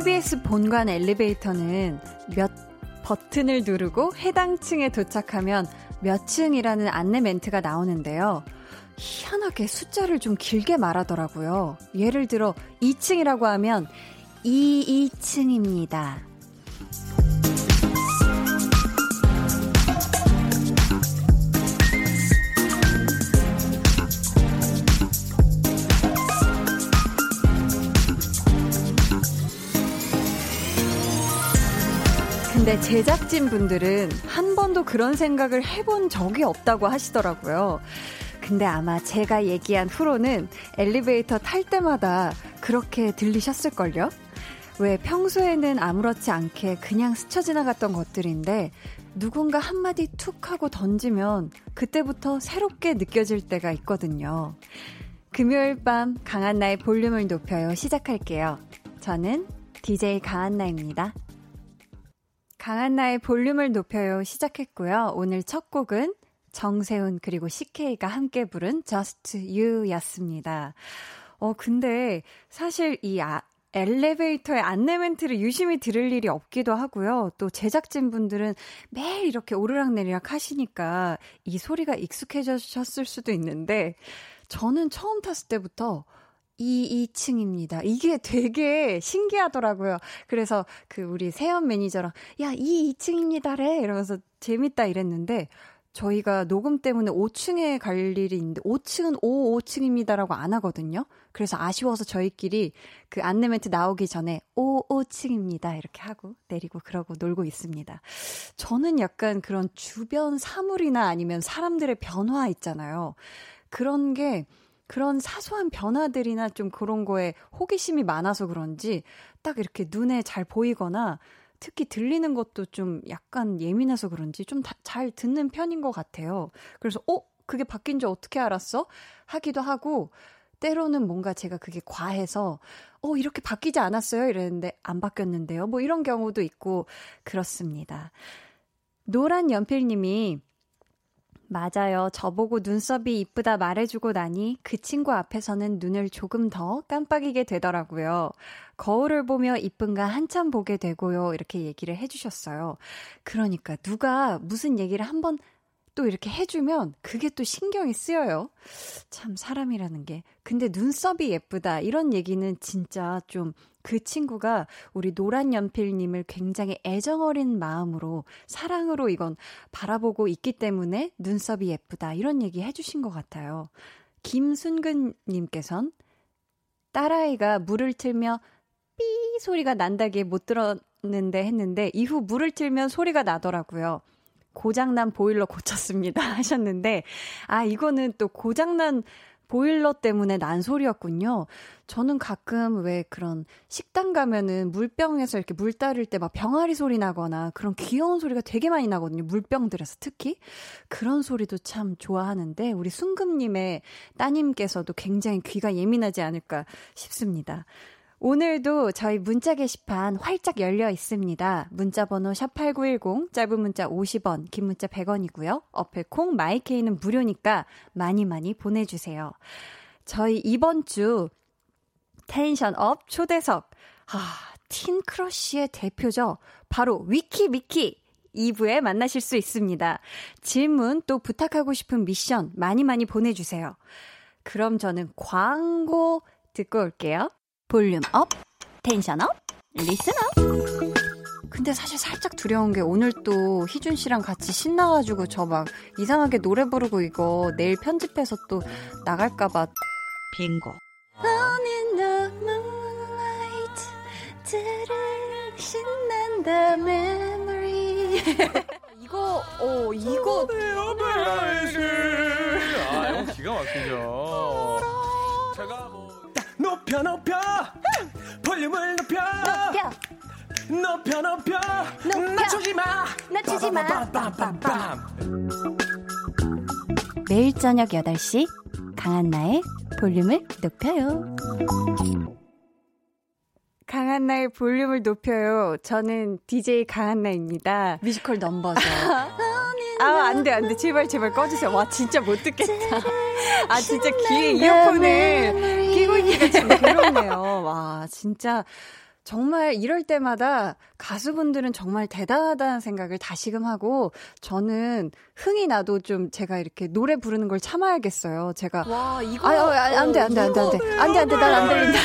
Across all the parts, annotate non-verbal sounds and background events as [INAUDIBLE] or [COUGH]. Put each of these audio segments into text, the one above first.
KBS 본관 엘리베이터는 몇 버튼을 누르고 해당 층에 도착하면 몇 층이라는 안내 멘트가 나오는데요. 희한하게 숫자를 좀 길게 말하더라고요. 예를 들어 2층이라고 하면 22층입니다. 근데 제작진 분들은 한 번도 그런 생각을 해본 적이 없다고 하시더라고요. 근데 아마 제가 얘기한 후로는 엘리베이터 탈 때마다 그렇게 들리셨을걸요? 왜 평소에는 아무렇지 않게 그냥 스쳐 지나갔던 것들인데 누군가 한마디 툭 하고 던지면 그때부터 새롭게 느껴질 때가 있거든요. 금요일 밤 강한나의 볼륨을 높여요 시작할게요. 저는 DJ 강한나입니다. 강한 나의 볼륨을 높여요 시작했고요. 오늘 첫 곡은 정세훈 그리고 CK가 함께 부른 Just You 였습니다. 어, 근데 사실 이 아, 엘리베이터의 안내 멘트를 유심히 들을 일이 없기도 하고요. 또 제작진분들은 매일 이렇게 오르락내리락 하시니까 이 소리가 익숙해졌을 수도 있는데 저는 처음 탔을 때부터 이 2층입니다. 이게 되게 신기하더라고요. 그래서 그 우리 세연 매니저랑 야, 이 2층입니다래 이러면서 재밌다 이랬는데 저희가 녹음 때문에 5층에 갈 일이 있는데 5층은 5, 5층입니다라고 안 하거든요. 그래서 아쉬워서 저희끼리 그 안내 멘트 나오기 전에 5, 5층입니다 이렇게 하고 내리고 그러고 놀고 있습니다. 저는 약간 그런 주변 사물이나 아니면 사람들의 변화 있잖아요. 그런 게 그런 사소한 변화들이나 좀 그런 거에 호기심이 많아서 그런지 딱 이렇게 눈에 잘 보이거나 특히 들리는 것도 좀 약간 예민해서 그런지 좀 잘 듣는 편인 것 같아요. 그래서, 어? 그게 바뀐 지 어떻게 알았어? 하기도 하고, 때로는 뭔가 제가 그게 과해서, 어, 이렇게 바뀌지 않았어요? 이랬는데, 안 바뀌었는데요? 뭐 이런 경우도 있고, 그렇습니다. 노란 연필님이 맞아요. 저보고 눈썹이 이쁘다 말해주고 나니 그 친구 앞에서는 눈을 조금 더 깜빡이게 되더라고요. 거울을 보며 이쁜가 한참 보게 되고요. 이렇게 얘기를 해주셨어요. 그러니까 누가 무슨 얘기를 한번 또 이렇게 해주면 그게 또 신경이 쓰여요. 참 사람이라는 게. 근데 눈썹이 예쁘다 이런 얘기는 진짜 좀 그 친구가 우리 노란 연필님을 굉장히 애정어린 마음으로 사랑으로 이건 바라보고 있기 때문에 눈썹이 예쁘다 이런 얘기 해주신 것 같아요. 김순근님께선 딸아이가 물을 틀며 삐 소리가 난다기에 못 들었는데 했는데 이후 물을 틀면 소리가 나더라고요. 고장난 보일러 고쳤습니다. [LAUGHS] 하셨는데, 아, 이거는 또 고장난 보일러 때문에 난 소리였군요. 저는 가끔 왜 그런 식당 가면은 물병에서 이렇게 물 따를 때 막 병아리 소리 나거나 그런 귀여운 소리가 되게 많이 나거든요. 물병들에서 특히. 그런 소리도 참 좋아하는데, 우리 순금님의 따님께서도 굉장히 귀가 예민하지 않을까 싶습니다. 오늘도 저희 문자 게시판 활짝 열려 있습니다. 문자 번호 샵8910, 짧은 문자 50원, 긴 문자 100원이고요. 어플 콩 마이케이는 무료니까 많이 많이 보내주세요. 저희 이번 주 tension up 초대석, 아, teen crush의 대표죠. 바로 위키 미키. 2부에 만나실 수 있습니다. 질문 또 부탁하고 싶은 미션 많이 많이 보내주세요. 그럼 저는 광고 듣고 올게요. volume up, tension up, listen up. 근데 사실 살짝 두려운 게 오늘 또 희준 씨랑 같이 신나가지고 저 막 이상하게 노래 부르고 이거 내일 편집해서 또 나갈까봐. 빙고. 신난다 memory. [LAUGHS] 이거, 어, 이거. 아, 이거 기가 막히죠. 제가 뭐. 높여 높여. 볼륨을 높여. 높여. 높여, 높여. 낮추지 마. 낮추지 마. 매일 저녁 8시 강한나의 볼륨을 높여요. 강한나의 볼륨을 높여요. 저는 DJ 강한나입니다. 뮤지컬 넘버죠. [LAUGHS] 아, 안 돼, 안 돼. 제발, 제발 꺼주세요. 와, 진짜 못 듣겠다. 아, 진짜 귀에 이어폰을 참 괴롭네요. 와, 진짜. 정말 이럴 때마다 가수분들은 정말 대단하다는 생각을 다시금 하고 저는 흥이 나도 좀 제가 이렇게 노래 부르는 걸 참아야겠어요. 제가 와 이거 아유 안돼 안돼 안돼 안돼 안돼 안돼 난안 들린다.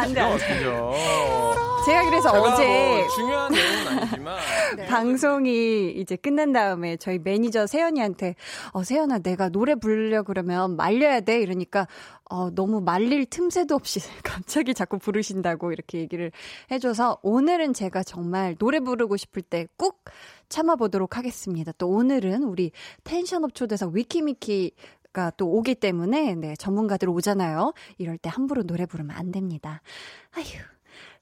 안 돼. 안 돼. 제가 그래서 제가 어제 뭐 중요한 내용은 아니지만 [LAUGHS] 네. 방송이 이제 끝난 다음에 저희 매니저 세연이한테 어 세연아 내가 노래 부르려 그러면 말려야 돼 이러니까 어 너무 말릴 틈새도 없이 [LAUGHS] 갑자기 자꾸 부르신다고 이렇게 얘기를 해줘서 오늘은 제가 정말 노래 부르고 싶을 때 꾹 참아보도록 하겠습니다. 또 오늘은 우리 텐션업 초대석 위키미키 가또 오기 때문에 네 전문가들 오잖아요. 이럴 때 함부로 노래 부르면 안 됩니다. 아휴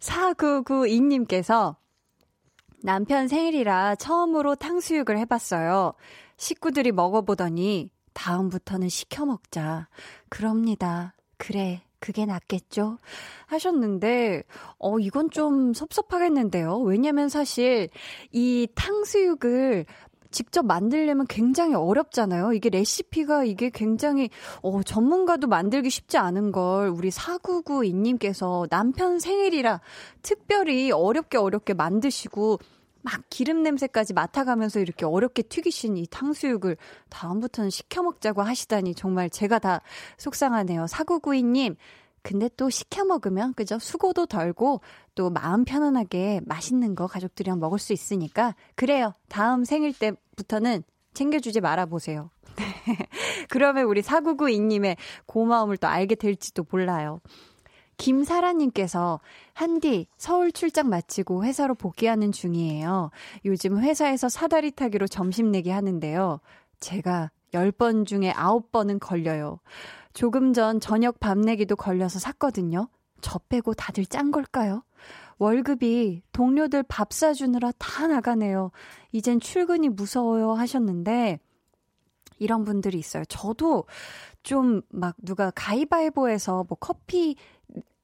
4992님께서 남편 생일이라 처음으로 탕수육을 해봤어요. 식구들이 먹어보더니 다음부터는 시켜 먹자. 그럽니다. 그래. 그게 낫겠죠? 하셨는데, 어, 이건 좀 섭섭하겠는데요. 왜냐면 사실 이 탕수육을 직접 만들려면 굉장히 어렵잖아요. 이게 레시피가 이게 굉장히 어, 전문가도 만들기 쉽지 않은 걸 우리 4992님께서 남편 생일이라 특별히 어렵게 어렵게 만드시고 막 기름 냄새까지 맡아가면서 이렇게 어렵게 튀기신 이 탕수육을 다음부터는 시켜 먹자고 하시다니 정말 제가 다 속상하네요. 4992님, 근데 또 시켜 먹으면 그죠? 수고도 덜고 또 마음 편안하게 맛있는 거 가족들이랑 먹을 수 있으니까 그래요. 다음 생일 때 부터는 챙겨주지 말아보세요. [LAUGHS] 그러면 우리 4992님의 고마움을 또 알게 될지도 몰라요. 김사라님께서 한디 서울 출장 마치고 회사로 복귀하는 중이에요. 요즘 회사에서 사다리 타기로 점심 내기 하는데요. 제가 10번 중에 9번은 걸려요. 조금 전 저녁 밥 내기도 걸려서 샀거든요. 저 빼고 다들 짠 걸까요? 월급이 동료들 밥 사주느라 다 나가네요. 이젠 출근이 무서워요 하셨는데, 이런 분들이 있어요. 저도 좀 막 누가 가위바위보에서 뭐 커피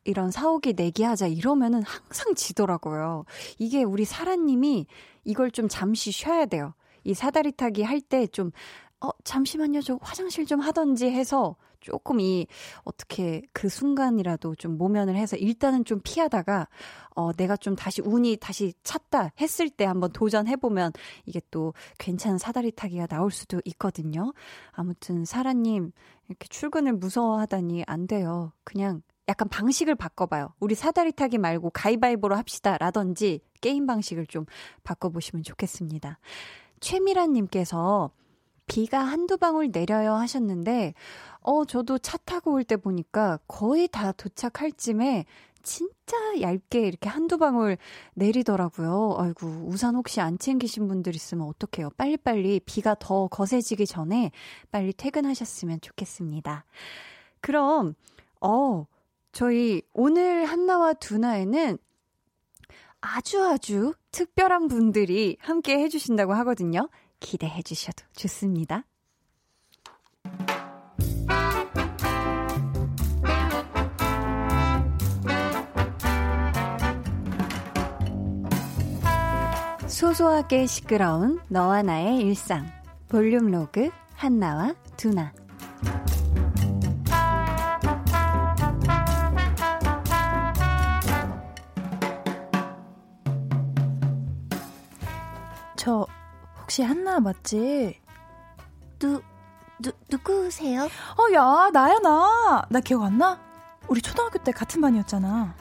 이런 사오기 내기 하자 이러면은 항상 지더라고요. 이게 우리 사라님이 이걸 좀 잠시 쉬어야 돼요. 이 사다리 타기 할 때 좀, 어, 잠시만요. 저 화장실 좀 하던지 해서 조금 이 어떻게 그 순간이라도 좀 모면을 해서 일단은 좀 피하다가 어 내가 좀 다시 운이 다시 찼다 했을 때 한번 도전해 보면 이게 또 괜찮은 사다리 타기가 나올 수도 있거든요. 아무튼 사라 님 이렇게 출근을 무서워하다니 안 돼요. 그냥 약간 방식을 바꿔봐요. 우리 사다리 타기 말고 가위바위보로 합시다. 라든지 게임 방식을 좀 바꿔보시면 좋겠습니다. 최미란님께서 비가 한두 방울 내려요 하셨는데, 어, 저도 차 타고 올 때 보니까 거의 다 도착할 쯤에 진짜 얇게 이렇게 한두 방울 내리더라고요. 아이고, 우산 혹시 안 챙기신 분들 있으면 어떡해요. 빨리빨리 비가 더 거세지기 전에 빨리 퇴근하셨으면 좋겠습니다. 그럼, 어, 저희 오늘 한나와 두나에는 아주 아주 특별한 분들이 함께 해주신다고 하거든요. 기대해 주셔도 좋습니다. 소소하게 시끄러운 너와 나의 일상 볼륨 로그 한나와 두나 저 혹시 한나 맞지? 누, 누, 누구세요? 어, 야, 나야, 나. 나 기억 안 나? 우리 초등학교 때 같은 반이었잖아.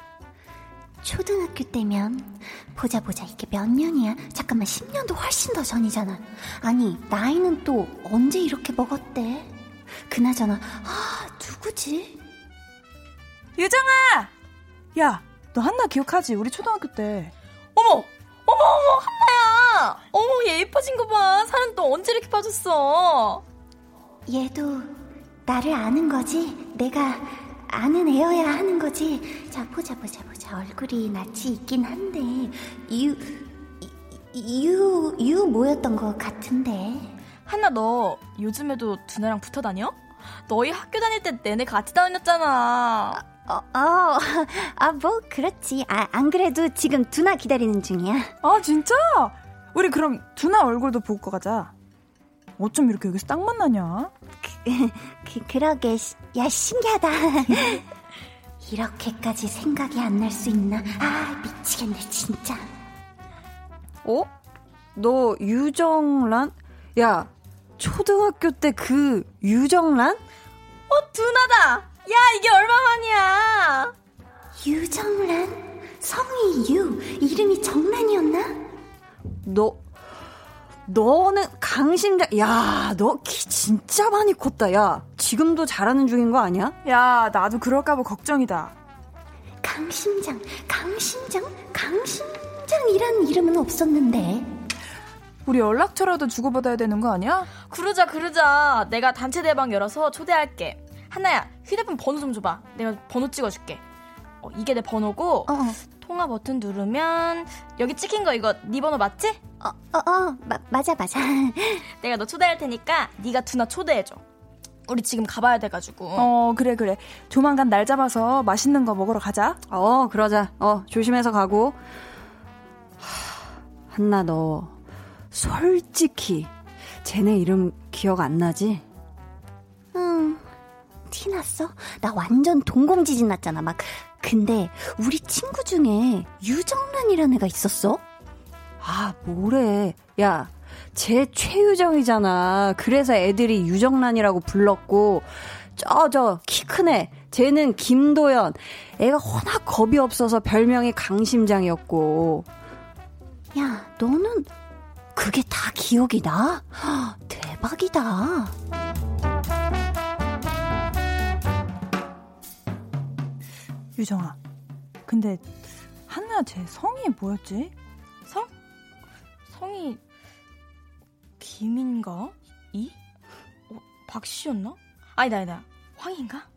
초등학교 때면 보자 보자 이게 몇 년이야? 잠깐만 10년도 훨씬 더 전이잖아. 아니 나이는 또 언제 이렇게 먹었대? 그나저나 아 누구지? 유정아! 야, 너 한나 기억하지? 우리 초등학교 때. 어머, 어머, 어머, 한나야! 어머, 얘 예뻐진 거 봐. 살은 또 언제 이렇게 빠졌어? 얘도 나를 아는 거지? 내가 아는 애여야 하는 거지? 자, 보자, 보자, 보자. 얼굴이 낯이 있긴 한데, 유, 유, 유 뭐였던 것 같은데. 한나, 너 요즘에도 두나랑 붙어 다녀? 너희 학교 다닐 때 내내 같이 다녔잖아. 어, 어, 아, 뭐, 그렇지. 아, 안 그래도 지금 두나 기다리는 중이야. 아, 진짜? 우리 그럼 두나 얼굴도 보고 가자. 어쩜 이렇게 여기서 딱 만나냐? 그, 그, 그러게. 야, 신기하다. [LAUGHS] 이렇게까지 생각이 안 날 수 있나? 아, 미치겠네, 진짜. 어? 너 유정란? 야, 초등학교 때 그 유정란? 어, 두나다! 야, 이게 얼마만이야! 유정란? 성이 유, 이름이 정란이었나? 너, 너는 강심장, 야, 너 키 진짜 많이 컸다, 야. 지금도 잘하는 중인 거 아니야? 야, 나도 그럴까봐 걱정이다. 강심장, 강심장, 강심장이란 이름은 없었는데. 우리 연락처라도 주고받아야 되는 거 아니야? 그러자, 그러자. 내가 단체 대방 열어서 초대할게. 하나야, 휴대폰 번호 좀 줘봐. 내가 번호 찍어줄게. 어, 이게 내 번호고, 어, 통화 버튼 누르면, 여기 찍힌 거 이거 네 번호 맞지? 어, 어, 어, 마, 맞아, 맞아. [LAUGHS] 내가 너 초대할 테니까 네가 두나 초대해줘. 우리 지금 가봐야 돼가지고. 어, 그래, 그래. 조만간 날 잡아서 맛있는 거 먹으러 가자. 어, 그러자. 어, 조심해서 가고. 하, 한나, 너, 솔직히, 쟤네 이름 기억 안 나지? 응, 티 났어? 나 완전 동공지진 났잖아, 막. 근데, 우리 친구 중에 유정란이라는 애가 있었어? 아, 뭐래. 야, 쟤 최유정이잖아. 그래서 애들이 유정란이라고 불렀고, 저, 저, 키 큰 애. 쟤는 김도연. 애가 워낙 겁이 없어서 별명이 강심장이었고. 야, 너는 그게 다 기억이 나? 헉, [GASPS] 대박이다. 유정아. 근데, 한나 쟤 성이 뭐였지? 성? 성이 김인가? 이? 어, 박씨였나? 아니다 아니다 황인가?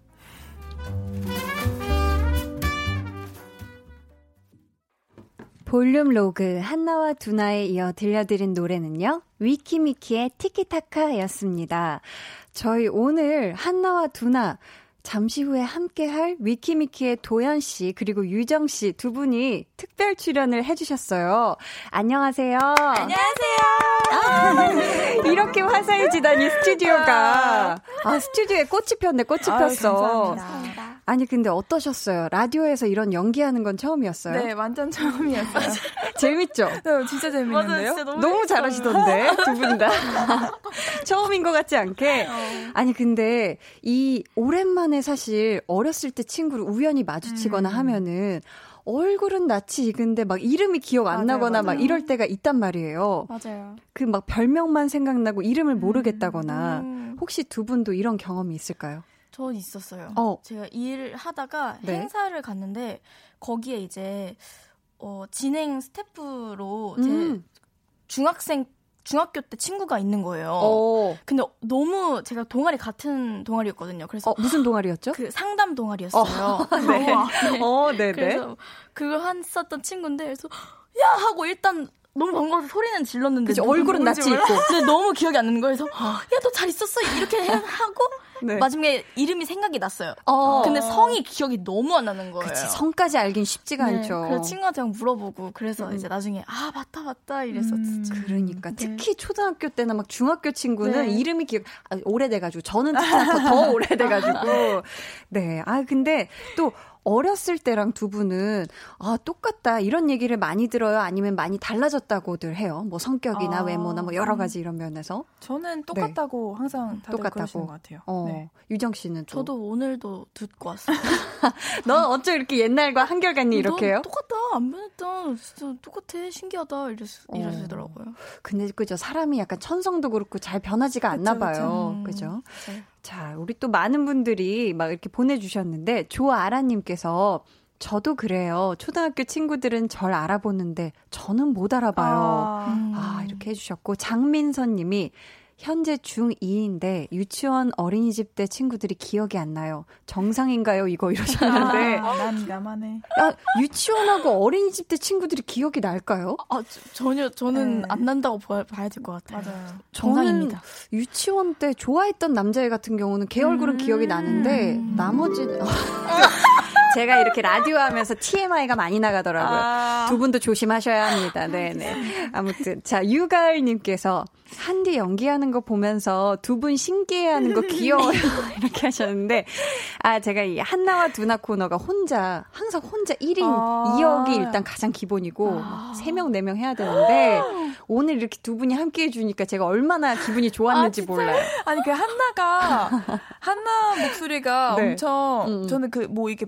볼륨 로그 한나와 두나에 이어 들려드린 노래는요. 위키미키의 티키타카였습니다. 저희 오늘 한나와 두나 잠시 후에 함께할 위키미키의 도연 씨 그리고 유정 씨 두 분이 특별 출연을 해주셨어요. 안녕하세요. 안녕하세요. 아, [LAUGHS] 이렇게 화사해지다니 스튜디오가 아 스튜디오에 꽃이 폈네 꽃이 아유, 폈어. 감사합니다. 아니 근데 어떠셨어요? 라디오에서 이런 연기하는 건 처음이었어요? 네, 완전 처음이었어요. [LAUGHS] 재밌죠? 네, 진짜 재밌는데요? 진짜 너무, 너무 잘하시던데 [LAUGHS] 두 분 다. [LAUGHS] 처음인 것 같지 않게. 어. 아니 근데 이 오랜만에 사실 어렸을 때 친구를 우연히 마주치거나 음. 하면은 얼굴은 낯이 익은데 막 이름이 기억 안 맞아요, 나거나 막 맞아요. 이럴 때가 있단 말이에요. 맞아요. 그 막 별명만 생각나고 이름을 모르겠다거나 음, 혹시 두 분도 이런 경험이 있을까요? 전 있었어요. 어. 제가 일을 하다가 네. 행사를 갔는데 거기에 이제 어, 진행 스태프로 제 음. 중학생 중학교 때 친구가 있는 거예요. 어. 근데 너무 제가 동아리 같은 동아리였거든요. 그래서 어, 무슨 동아리였죠? 그 상담 동아리였어요. [LAUGHS] 네. [LAUGHS] 네. 어, 네네. 그래서 그걸 했었던 친구인데 그래서 야 하고 일단 너무 반가워서 소리는 질렀는데 그치, 얼굴은 낯이. 있고. 근데 너무 기억이 안 나는 거예요. 그래서 야 너 잘 있었어 이렇게 [LAUGHS] 하고 네. 마지막에 이름이 생각이 났어요. 어. 근데 성이 기억이 너무 안 나는 거예요. 그치, 성까지 알긴 쉽지가 네, 않죠. 그래서 친구한테 막 물어보고 그래서 음. 이제 나중에 아 맞다 맞다 이랬었지. 그러니까 네. 특히 초등학교 때나 막 중학교 친구는 네. 이름이 기억 아, 오래돼가지고 저는 특히 더, 더 [LAUGHS] 오래돼가지고 [LAUGHS] 네. 아 근데 또 어렸을 때랑 두 분은 아 똑같다 이런 얘기를 많이 들어요 아니면 많이 달라졌다고들 해요 뭐 성격이나 아. 외모나 뭐 여러 가지 이런 면에서 저는 똑같다고 항상 다들 똑같다고. 그러시는 것 같아요. 어 네. 유정 씨는 또 저도 오늘도 듣고 왔어요. [LAUGHS] 넌 어쩜 이렇게 옛날과 한결같니 이렇게 해요? 넌 똑같다 안 변했다 진짜 똑같아 신기하다 이랬, 어. 이러시더라고요. 근데 그죠 사람이 약간 천성도 그렇고 잘 변하지가 않나 그쵸, 그쵸. 봐요 음, 그죠? 네. 자, 우리 또 많은 분들이 막 이렇게 보내주셨는데, 조아라님께서, 저도 그래요. 초등학교 친구들은 절 알아보는데, 저는 못 알아봐요. 아, 음. 아, 이렇게 해주셨고, 장민선 님이, 현재 중2인데, 유치원 어린이집 때 친구들이 기억이 안 나요. 정상인가요? 이거 이러셨는데, 아, 난감하네. 야, 유치원하고 어린이집 때 친구들이 기억이 날까요? 아 저- 전혀 저는 네. 안 난다고 봐야, 봐야 될 것 같아요. 맞아요. 정상입니다. 유치원 때 좋아했던 남자애 같은 경우는 걔 얼굴은 음. 기억이 나는데, 나머지, [LAUGHS] 제가 이렇게 라디오 하면서 TMI가 많이 나가더라고요. 아. 두 분도 조심하셔야 합니다. 네네. 아무튼. 자, 유가을님께서 한디 연기하는 거 보면서 두 분 신기해하는 거 귀여워요. [LAUGHS] 이렇게 하셨는데, 아, 제가 이 한나와 두나 코너가 혼자, 항상 혼자 1인 아~ 2역이 일단 가장 기본이고, 아~ 3명, 4명 해야 되는데, 오늘 이렇게 두 분이 함께 해주니까 제가 얼마나 기분이 좋았는지 아, 몰라요. 아니, 그 한나가, 한나 목소리가 네. 엄청, 음. 저는 그 뭐 이렇게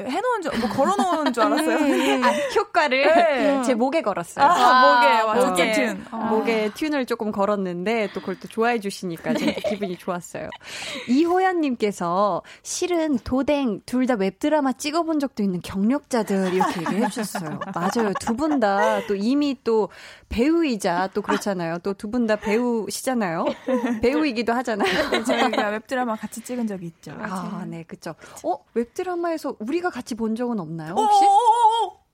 해놓은 줄, 뭐 걸어놓은 줄 알았어요. 네. 아, 효과를 네. 제 목에 걸었어요. 아, 아 목에, 목에 튠. 아. 목에 튠을 조금 걸었는데 또 그걸 또 좋아해 주시니까 네. 기분이 좋았어요. 이호연님께서 실은 도댕 둘 다 웹드라마 찍어본 적도 있는 경력자들 이렇게 얘기해 주셨어요. 맞아요. 두 분 다 또 이미 또 배우이자 또 그렇잖아요. 또 두 분 다 배우시잖아요. 배우이기도 하잖아요. 저희가 웹드라마 같이 찍은 적이 있죠. 아, 네, 그쵸. 어, 웹드라마에서 우리가 같이 본 적은 없나요, 혹시? 어어어어.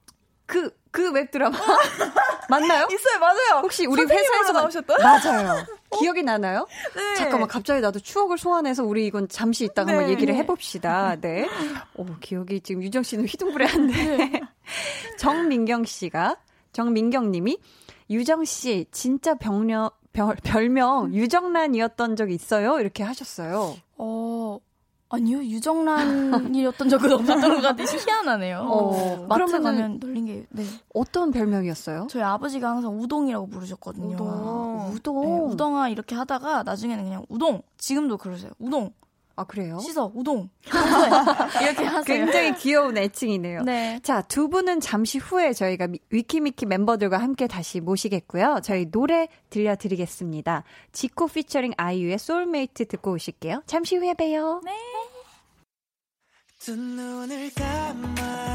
그, 그 웹드라마. [LAUGHS] 맞나요? 있어요, 맞아요. 혹시 우리 회사에서 나오셨던? 맞아요. 기억이 나나요? 네. 잠깐만, 갑자기 나도 추억을 소환해서 우리 이건 잠시 있다가 네. 한번 얘기를 해봅시다. 네. 오, 기억이 지금 유정 씨는 휘둥그레한데. 네. [LAUGHS] 정민경 씨가, 정민경 님이 유정 씨 진짜 병력 별, 별명 유정란이었던 적 있어요? 이렇게 하셨어요. 어, 아니요, 유정란이었던 적은 없었던 것 같아요. 희한하네요. 어, 마트 가면 널린 게, 네. 어떤 별명이었어요? 저희 아버지가 항상 우동이라고 부르셨거든요. 우동. 우동. 네, 우동아 이렇게 하다가 나중에는 그냥 우동. 지금도 그러세요. 우동. 아, 그래요? 씻어, 우동. [LAUGHS] 이렇게 하세요. 굉장히 귀여운 애칭이네요. 네. 자, 두 분은 잠시 후에 저희가 위키미키 멤버들과 함께 다시 모시겠고요. 저희 노래 들려드리겠습니다. 지코 피처링 아이유의 소울메이트 듣고 오실게요. 잠시 후에 봬요. 네.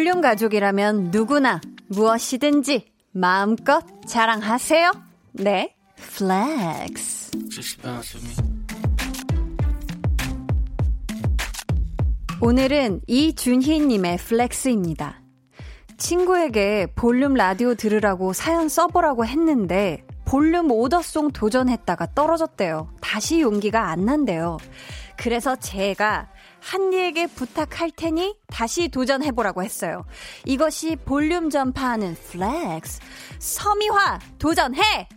볼륨 가족이라면 누구나 무엇이든지 마음껏 자랑하세요. 네, 플렉스. 오늘은 이준희님의 flex입니다. 친구에게 볼륨 라디오 들으라고 사연 써보라고 했는데 볼륨 order song 도전했다가 떨어졌대요. 다시 용기가 안 난대요. 그래서 제가 한디에게 부탁할 테니 다시 도전해보라고 했어요. 이것이 볼륨 전파하는 flex. 서미화 도전해! [LAUGHS]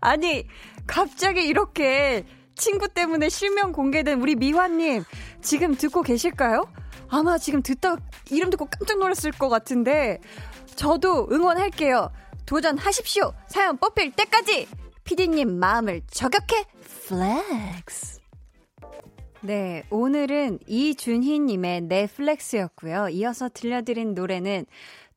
아니, 갑자기 이렇게 친구 때문에 실명 공개된 우리 미화님 지금 듣고 계실까요? 아마 지금 듣다 이름 듣고 깜짝 놀랐을 것 같은데 저도 응원할게요. 도전하십시오. 사연 뽑힐 때까지 피디님 마음을 저격해 flex. 네, 오늘은 이준희님의 flex였고요. 이어서 들려드린 노래는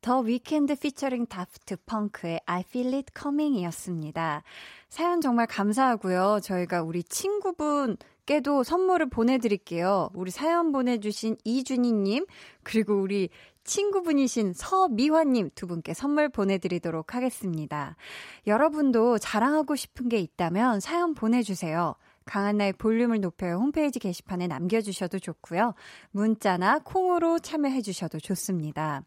The Weeknd featuring Daft Punk의 I Feel It Coming 이었습니다. 사연 정말 감사하고요. 저희가 우리 친구분 께도 선물을 보내드릴게요. 우리 사연 보내주신 이준희님, 그리고 우리 친구분이신 서미화님 두 분께 선물 보내드리도록 하겠습니다. 여러분도 자랑하고 싶은 게 있다면 사연 보내주세요. 강한나의 볼륨을 높여요 홈페이지 게시판에 남겨주셔도 좋고요. 문자나 콩으로 참여해주셔도 좋습니다.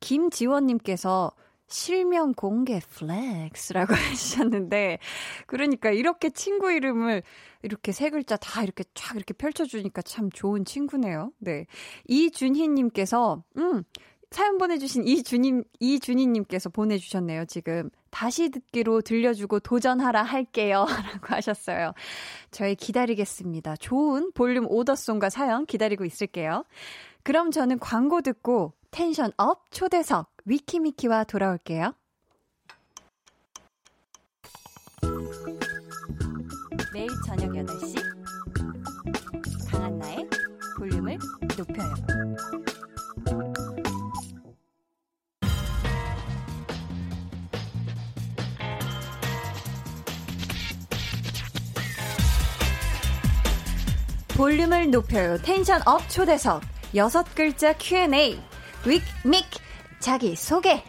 김지원님께서 실명 공개 flex라고 [LAUGHS] 하셨는데, 그러니까 이렇게 친구 이름을 이렇게 세 글자 다 이렇게 쫙 이렇게 펼쳐주니까 참 좋은 친구네요. 네. 이준희님께서, 음, 사연 보내주신 이준님, 이준희님께서 보내주셨네요, 지금. 다시 듣기로 들려주고 도전하라 할게요. [LAUGHS] 라고 하셨어요. 저희 기다리겠습니다. 좋은 볼륨 order song과 사연 기다리고 있을게요. 그럼 저는 광고 듣고 텐션 업 초대석 위키미키와 돌아올게요. 매일 저녁 8시 강한나의 볼륨을 높여요. 볼륨을 높여요. tension up 초대석. 여섯 글자 Q&A. 윅, 믹, 자기 소개.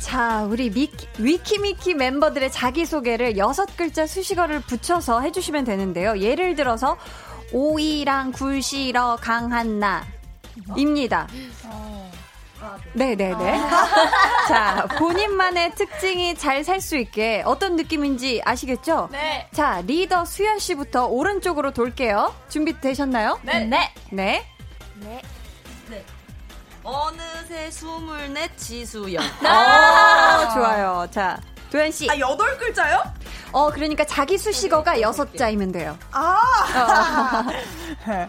자, 우리 미키, 위키미키 멤버들의 자기소개를 여섯 글자 수식어를 붙여서 해주시면 되는데요. 예를 들어서, 오이랑 굴시러 강한나. 입니다. 네네네. 자, 본인만의 특징이 잘 살 수 있게 어떤 느낌인지 아시겠죠? 네. 자, 리더 수연 씨부터 오른쪽으로 돌게요. 준비되셨나요? 네. 네. 네. 네. 네. 어느새 스물넷 지수연. 아, 좋아요. 자, 도현 씨. 아, 여덟 글자요? 어, 그러니까 자기 수식어가 여섯 자이면 돼요. 아! 어. [LAUGHS]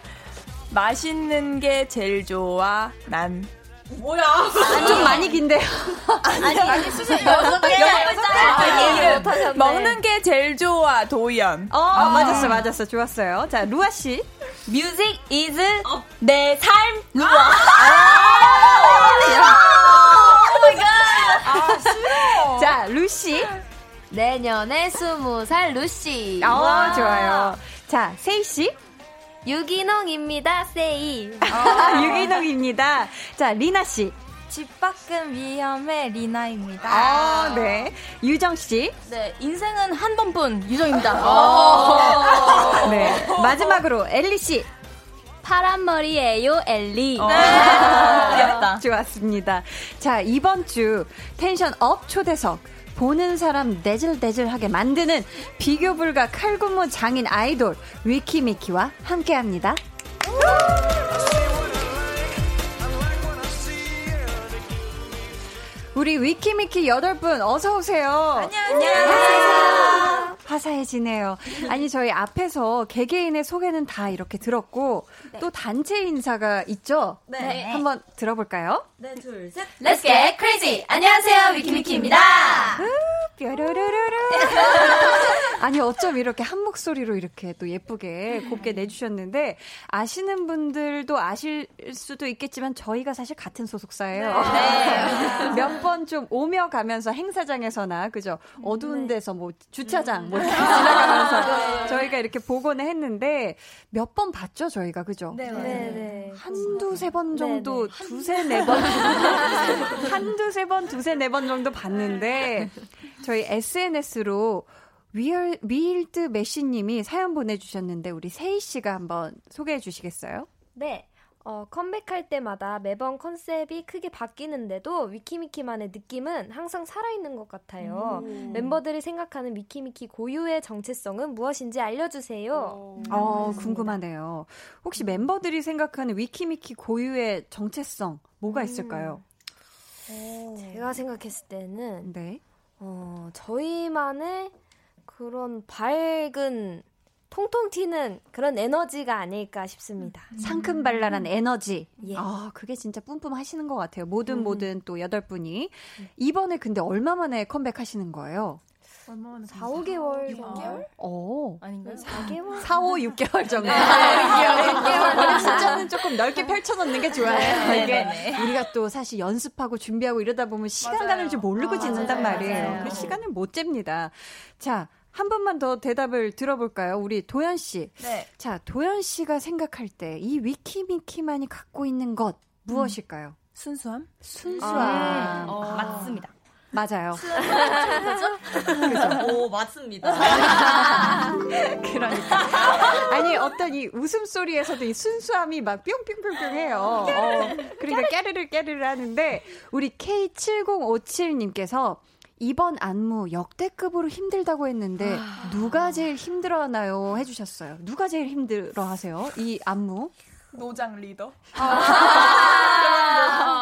맛있는 게 제일 좋아, 난. 뭐야? 아, 좀 많이 긴데요. [LAUGHS] 아니, 아니, 수식 [LAUGHS] 여섯 개. 여섯 개. 먹는 게 제일 좋아, 도연. 어, 아. 맞았어, 맞았어. 좋았어요. 자, 루아 씨. Music is 어. 내 삶, 루아. 아, 싫어. 자, 루시. 내년에 스무 살 루시. 어, 좋아요. 자, 세이 씨. 유기농입니다, 세이. 아, 유기농입니다. 자, 리나 씨. 집 밖은 위험해, 리나입니다. 아, 네. 유정 씨. 네, 인생은 한 번뿐, 유정입니다. 아. 네. 마지막으로 엘리 씨. 파란 머리예요, 엘리. 네. [LAUGHS] 귀엽다. 좋았습니다. 자, 이번 주 tension up 초대석. 보는 사람 내질내질하게 만드는 비교 불가 칼군무 장인 아이돌 위키미키와 함께합니다. 우리 위키미키 8분 어서 오세요. 안녕하세요. 화사해지네요. 아니 저희 앞에서 개개인의 소개는 다 이렇게 들었고 네. 또 단체 인사가 있죠? 네. 한번 들어볼까요? 네, 둘, 셋. Let's get crazy. 안녕하세요. 위키미키입니다. 뾰로로로로. [LAUGHS] 아니 어쩜 이렇게 한 목소리로 이렇게 또 예쁘게 곱게 내주셨는데 아시는 분들도 아실 수도 있겠지만 저희가 사실 같은 소속사예요. 네. [LAUGHS] 몇 번 좀 오며 가면서 행사장에서나 그죠? 어두운 네. 데서 뭐 주차장 뭐 지나가면서 [LAUGHS] 저희가 이렇게 보곤 했는데 몇 번 봤죠 저희가 그죠? 네, 네. 한두 세 번 정도 두세 네 번. 한두 세 번 두세 네 번 정도 봤는데 저희 SNS로 위얼, 위일드 메시님이 사연 보내주셨는데 우리 세희 씨가 한번 소개해 주시겠어요? 네. 어, 컴백할 때마다 매번 컨셉이 크게 바뀌는데도 위키미키만의 느낌은 항상 살아있는 것 같아요. 음. 멤버들이 생각하는 위키미키 고유의 정체성은 무엇인지 알려주세요. 어, 궁금하네요. 혹시 멤버들이 생각하는 위키미키 고유의 정체성 뭐가 음. 있을까요? 음. 제가 생각했을 때는 네. 어, 저희만의 그런 밝은 통통 튀는 그런 에너지가 아닐까 싶습니다. 상큼발랄한 에너지. 예. 아, 그게 진짜 뿜뿜 하시는 것 같아요. 모든 음. 모든 또 여덟 분이. 이번에 근데 얼마 만에 컴백하시는 거예요? 4, 5개월 6개월? 어. 아닌가요? 4개월? 4, 5, 6개월 정도. 네, 6개월. 6개월. 숫자는 조금 넓게 펼쳐놓는 게 좋아요. 네, 이게 네, 우리가 또 사실 연습하고 준비하고 이러다 보면 시간 맞아요. 가는 줄 모르고 아, 짓는단 맞아요. 말이에요. 맞아요. 그 시간을 못 잽니다. 자, 한 번만 더 대답을 들어볼까요? 우리 도현 씨. 네. 자, 도현 씨가 생각할 때 이 위키미키만이 갖고 있는 것 무엇일까요? 음. 순수함? 순수함. 아, 어. 맞습니다. 맞아요. 그죠? 오, 맞습니다. 그러니까. 아니, 어떤 이 웃음소리에서도 이 순수함이 막 뿅뿅뿅뿅 해요. 어, 그러니까 깨르르 깨르르 하는데, 우리 K7057님께서 이번 안무 역대급으로 힘들다고 했는데 아. 누가 제일 힘들어하나요? 해주셨어요. 누가 제일 힘들어하세요? 이 안무? 노장 리더. 아,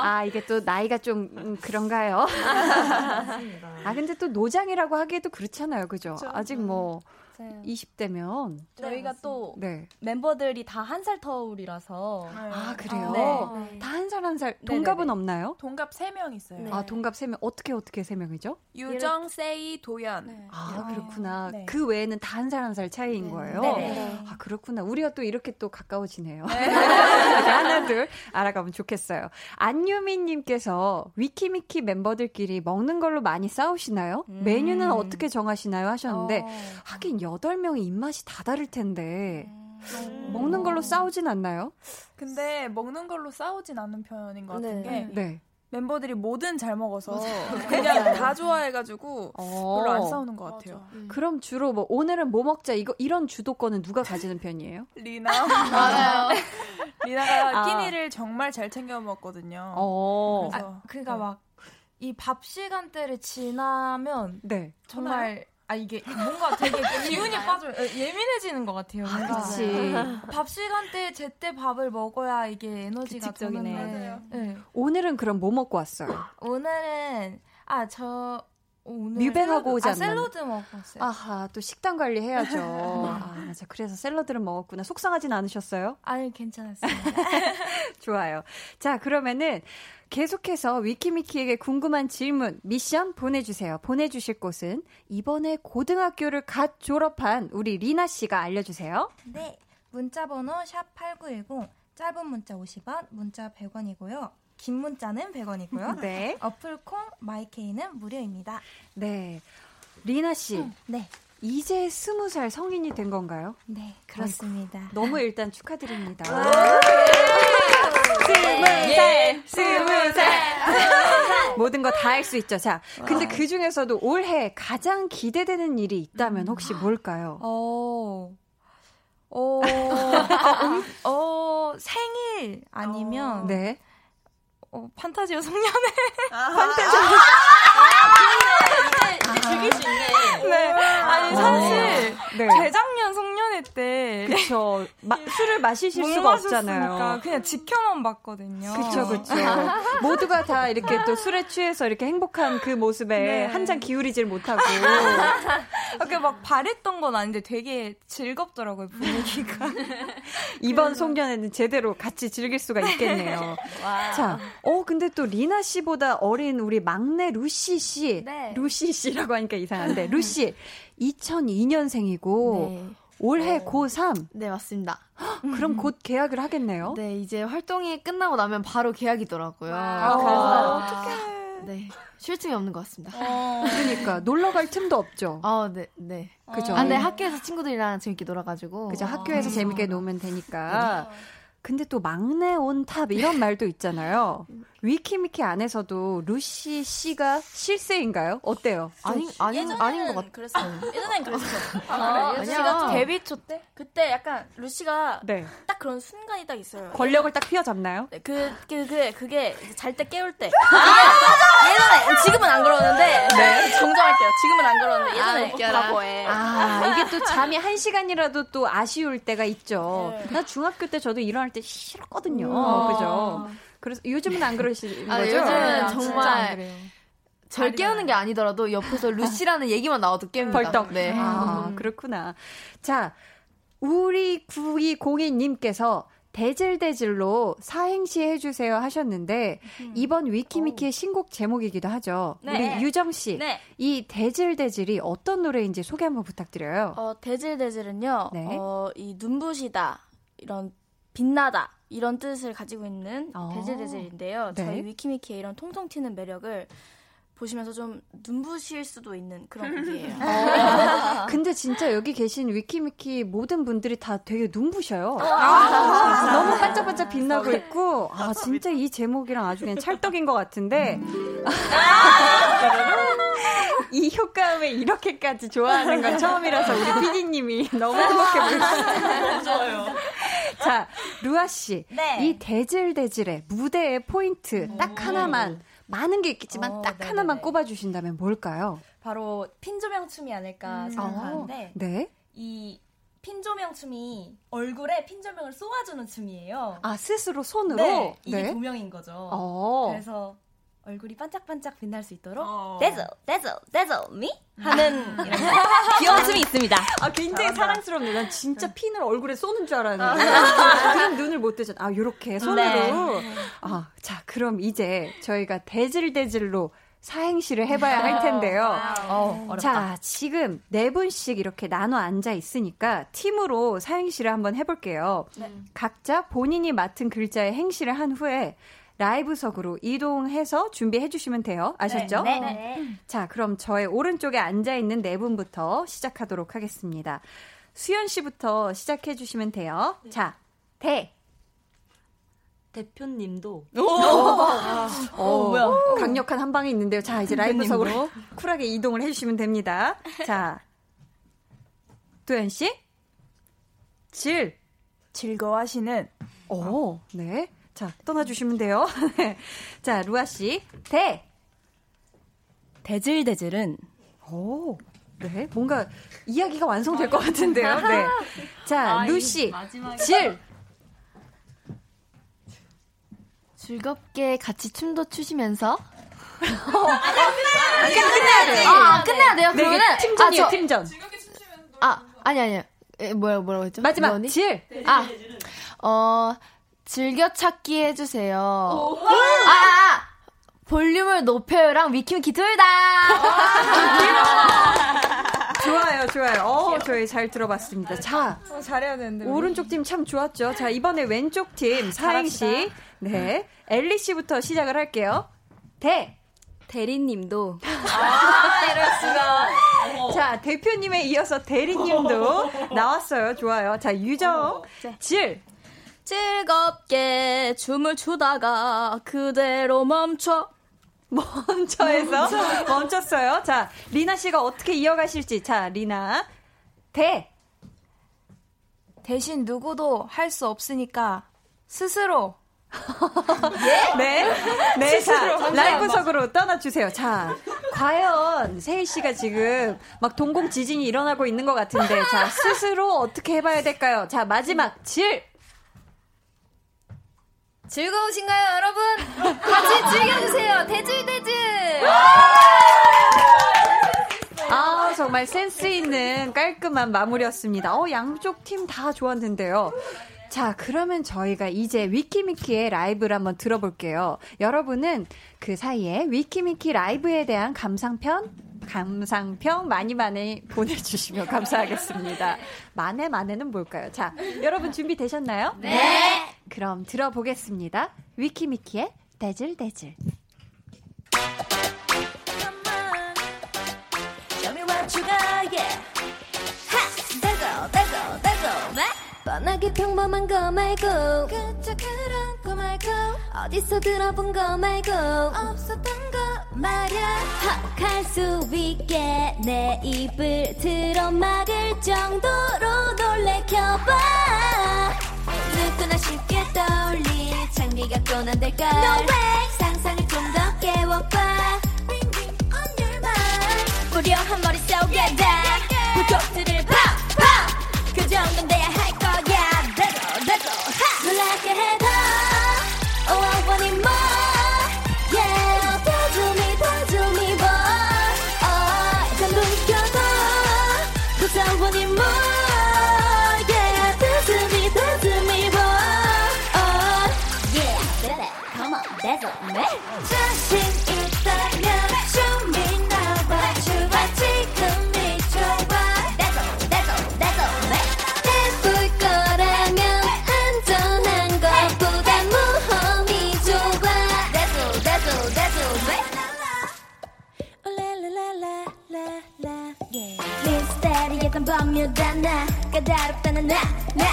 아 이게 또 나이가 좀 음, 그런가요? [LAUGHS] 아 근데 또 노장이라고 하기에도 그렇잖아요, 그죠? 그렇죠. 아직 뭐 맞아요. 20대면 저희가 네, 또 네. 멤버들이 다 한 살 터울이라서 아 그래요? 네. 다 한 살 한 살 동갑은 네네네. 없나요? 동갑 3명 있어요. 아 동갑 세명 어떻게 어떻게 세 명이죠? 유정, 세이, 도연. 네. 아 그렇구나. 네. 그 외에는 다 한 살 한 살 차이인 거예요. 네. 아 그렇구나. 우리가 또 이렇게 또 가까워지네요. [LAUGHS] 하나 둘 알아가면 좋겠어요. 안유미님께서 위키미키 멤버들끼리 먹는 걸로 많이 싸우시나요? 음. 메뉴는 어떻게 정하시나요? 하셨는데 어. 하긴 8명이 입맛이 다 다를 텐데 음. 먹는 걸로 싸우진 않나요? 근데 먹는 걸로 싸우진 않는 편인 것 같은 네. 게 네. 멤버들이 뭐든 잘 먹어서 [LAUGHS] 그냥 다 좋아해가지고 어. 별로 안 싸우는 것 같아요. 그럼 주로 뭐 오늘은 뭐 먹자 이거 이런 주도권은 누가 가지는 편이에요? [LAUGHS] 리나 맞아요. [LAUGHS] 리나가 아. 끼니를 정말 잘 챙겨 먹거든요. 어. 그래서 아, 그러니까 네. 막이 밥 시간대를 지나면 네. 정말 아 이게 뭔가 되게 [LAUGHS] 기운이 빠져요. 예, 예민해지는 것 같아요. 아, 뭔가. 그치. 밥 시간대 제때 밥을 먹어야 이게 에너지가. 도는데. 네. 오늘은 그럼 뭐 먹고 왔어요? 오늘은 아저 오늘 뮤뱅하고 오지 아, 않나? 샐러드 먹었어요. 아하, 또 식단 관리 해야죠. [LAUGHS] 아, 맞아. 그래서 샐러드를 먹었구나. 속상하진 않으셨어요? 아니 괜찮았습니다. [LAUGHS] 좋아요. 자, 그러면은 계속해서 위키미키에게 궁금한 질문, 미션 보내주세요. 보내주실 곳은 이번에 고등학교를 갓 졸업한 우리 리나 씨가 알려주세요. 네. 문자 번호 샵8910 짧은 문자 50원, 문자 100원이고요. 긴 문자는 100원이고요. [LAUGHS] 네. 어플 콩 마이케이는 무료입니다. 네. 리나 씨. 네. 이제 스무 살 성인이 된 건가요? 네, 그렇습니다. 너무 일단 축하드립니다. 예. 스무 살. 모든 거 다 할 수 있죠. 자, 근데 그 중에서도 올해 가장 기대되는 일이 있다면 혹시 뭘까요? 어, 어, [LAUGHS] 아, 음, 어, 생일 아니면 네. 어, 판타지오 송년 [LAUGHS] 회. 즐길 수 있네. 네. 아니 사실 네. 재작년 송년회 때 그쵸. 마- 술을 마시실 못 수가 없잖아요. 그냥 지켜만 봤거든요. 그쵸, 그쵸. 모두가 다 이렇게 또 술에 취해서 이렇게 행복한 그 모습에 네. 한잔 기울이질 못하고. [LAUGHS] 이렇게 막 바랬던 건 아닌데 되게 즐겁더라고요 분위기가. [LAUGHS] 이번 송년회는 제대로 같이 즐길 수가 있겠네요. [LAUGHS] 자, 어, 근데 또 리나 씨보다 어린 우리 막내 루시 씨. 네. 루시 씨 라고 하니까 이상한데. [LAUGHS] 루시, 2002년생이고, 네. 올해 고3. 네, 맞습니다. 그럼 곧 계약을 하겠네요. 네, 이제 활동이 끝나고 나면 바로 계약이더라고요. 아, 그래서 네, 쉴 틈이 없는 것 같습니다. 그러니까 놀러 갈 틈도 없죠. 아, 네, 네. 그죠? 아, 네, 학교에서 친구들이랑 재밌게 놀아가지고. 그죠? 학교에서 재밌게 놀면 되니까. 근데 또 막내 on top 이런 말도 있잖아요. 위키미키 안에서도 루시 씨가 실세인가요? 어때요? 아니, 아닌, 아닌 것 같아요. 그랬어요. 예전엔 그랬어. 아, 루시가 좀 아니야. 데뷔 초 때? 그때 약간 루시가 네. 딱 그런 순간이 딱 있어요. 권력을 딱 휘어잡나요? 네, 그, 그, 그, 그게 잘 때 깨울 때. 그게 예전에, 지금은 안 그러는데. 네. 정정할게요. 지금은 안 그러는데. 예전에 아, 웃겨라. 과거에. 아, 이게 또 잠이 한 시간이라도 또 아쉬울 때가 있죠. 네. 나 중학교 때 저도 일어날 때 싫었거든요. 음. 그죠? 그래서 요즘은 안 그러시는 아, 거죠? 요즘은 안 정말. 절 깨우는 게 아니더라도 옆에서 [LAUGHS] 루시라는 얘기만 나와도 깹니다. 벌떡. 네. 아, 그렇구나. 자, 우리 9202님께서 대질대질로 사행시 해주세요 하셨는데, 이번 위키미키의 신곡 제목이기도 하죠. 네. 우리 유정 씨. 네. 이 대질대질이 어떤 노래인지 소개 한번 부탁드려요. 어, 대질대질은요, 네. 어, 이 눈부시다, 이런 빛나다, 이런 뜻을 가지고 있는 어. 대질대질인데요. 네. 저희 위키미키의 이런 통통 튀는 매력을 보시면서 좀 눈부실 수도 있는 그런 [LAUGHS] 곡이에요. 어. [LAUGHS] 근데 진짜 여기 계신 위키미키 모든 분들이 다 되게 눈부셔요. 너무 반짝반짝 빛나고 있고, 아, 진짜 이 제목이랑 아주 그냥 찰떡인 것 같은데. [LAUGHS] 이 효과음에 이렇게까지 좋아하는 건 처음이라서 우리 PD님이 너무 행복해 보이시네요. 자, 루아 씨. 네. 이 대질대질의 무대의 포인트 딱 하나만, 많은 게 있겠지만 어, 딱 네네네. 하나만 꼽아 주신다면 뭘까요? 바로 핀조명 춤이 아닐까 생각하는데 네. 이 핀조명 춤이 얼굴에 핀조명을 쏘아주는 춤이에요. 아, 스스로 손으로? 네, 이게 네. 조명인 거죠. 어. 그래서 얼굴이 반짝반짝 빛날 수 있도록 어. 대zo, 대zo, 대zo, me 하는 [LAUGHS] 귀여운 춤이 있습니다. 아 굉장히 사랑스럽네. 난 진짜 핀을 얼굴에 쏘는 줄 알았는데 아. 그런 눈을 못 뜨죠. 아 요렇게 손으로. 네. 아자 그럼 이제 저희가 대질대질로 사행시를 해봐야 할 텐데요. 어, 자, 지금 네 분씩 이렇게 나눠 앉아 있으니까 팀으로 사행시를 한번 해볼게요. 네. 각자 본인이 맡은 글자의 행시를 한 후에 라이브석으로 이동해서 준비해 주시면 돼요. 아셨죠? 네, 네. 네. 자, 그럼 저의 오른쪽에 앉아 있는 네 분부터 시작하도록 하겠습니다. 수연 씨부터 시작해 주시면 돼요. 네. 자, 대. 대표님도. 오! 어, 어, 뭐야. 강력한 한 방이 있는데요. 자, 이제 라이브석으로 쿨하게 이동을 해주시면 됩니다. 자, 도현 씨. 질. 즐거워하시는. 오, 네. 자, 떠나주시면 돼요. [LAUGHS] 자, 루아 씨. 대. 대질대질은. 오, 네. 뭔가 이야기가 완성될 것 같은데요. 네. [LAUGHS] 자, 아, 루씨. 질. 즐겁게 같이 춤도 추시면서. 어, 아, 끝내야 돼. 아, 끝내야 돼요? 네, 그러면은. 팀전이에요, 아, 저, 팀전. 아, 아니, 아니요. 에, 뭐야, 뭐라고 했죠? 마지막, 질. 아, 어, 즐겨찾기 해주세요. 아, 아, 볼륨을 높여요랑 위키위키 둘 다. 좋아요, 좋아요. 어, 저희 잘 들어봤습니다. 자, 어, 잘해야 되는데. 오른쪽 팀 참 좋았죠. 자, 이번에 왼쪽 팀 사행 씨, 네, 엘리 씨부터 시작을 할게요. 대. 대리님도. 아, 이럴 수가. 자, 대표님에 이어서 대리님도 [LAUGHS] 나왔어요. 좋아요. 자, 유정. 질. 즐겁게 춤을 추다가 그대로 멈춰. 멈춰해서 멈췄어요. 자, 리나 씨가 어떻게 이어가실지. 자, 리나. 대. 대신 누구도 할 수 없으니까 스스로. 예? 네. 네. 자, 라이브석으로 떠나주세요. 자, 과연 세희 씨가 지금 막 동공 지진이 일어나고 있는 것 같은데, 자, 스스로 어떻게 해봐야 될까요? 자, 마지막 질. 즐거우신가요, 여러분? 같이 즐겨주세요. 대질대질! 아, 정말 센스 있는 깔끔한 마무리였습니다. 어, 양쪽 팀 다 좋았는데요. 자, 그러면 저희가 이제 위키미키의 라이브를 한번 들어볼게요. 여러분은 그 사이에 위키미키 라이브에 대한 감상편, 감상평 많이 많이 보내주시면 감사하겠습니다. 만에 만에는 뭘까요? 자, 여러분 준비되셨나요? 네! 그럼 들어보겠습니다. 위키미키의 대질대질. 뻔하게 평범한 거 말고. 그저 그런 거 말고. 어디서 들어본 거 말고. 없었던 거 말야. 헉할 수 있게 내 입을 틀어막을 정도로 놀래켜봐 누구나 쉽게 떠올릴 장미 같곤 안될걸. No way. 상상을 좀 더 깨워봐. Ring ring on your mind. 무려 한 머릿 미스테리했던 밤여자 나 까다롭다는 나 나.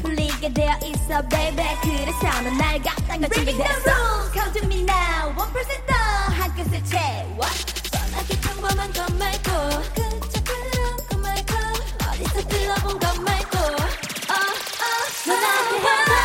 풀리게 되어 있어 baby. 그래서 넌날 갖다 가 준비됐어. Come to me now. 1% 더. 한 끝을 채워. 뻔하게 평범한 것 말고 그저 그런 것 말고 어디서 들어본 것 말고. Oh oh 놀라게 해봐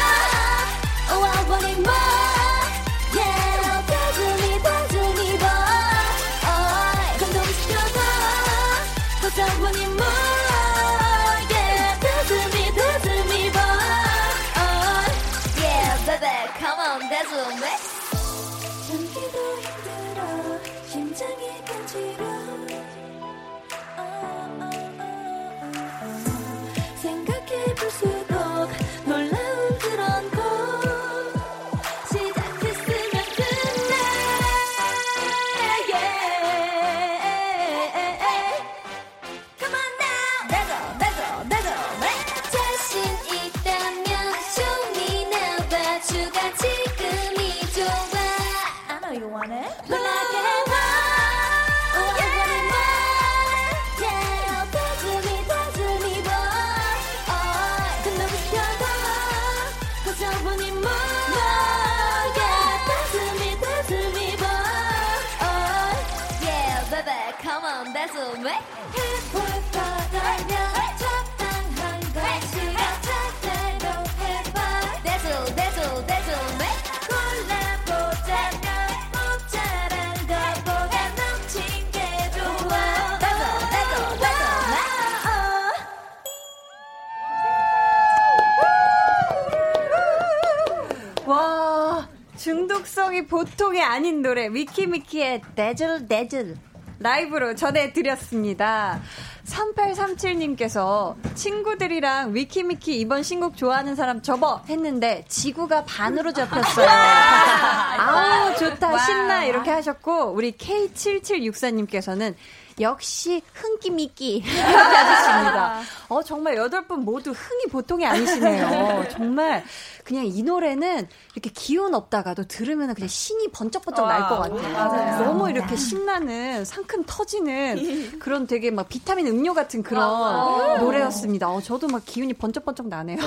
아닌 노래 위키미키의 데즐 데즐 라이브로 전해드렸습니다. 3837님께서 친구들이랑 위키미키 이번 신곡 좋아하는 사람 접어 했는데 지구가 반으로 잡혔어요. 아우 좋다 신나 이렇게 하셨고 우리 K7764님께서는 역시 흥기 미끼 [LAUGHS] 하셨습니다. 어 정말 여덟 분 모두 흥이 보통이 아니시네요. [LAUGHS] 정말 그냥 이 노래는 이렇게 기운 없다가도 들으면 그냥 신이 번쩍번쩍 날 것 같아요. 맞아요. 너무 이렇게 신나는 상큼 터지는 [LAUGHS] 그런 되게 막 비타민 음료 같은 그런 노래였습니다. 어, 저도 막 기운이 번쩍번쩍 나네요.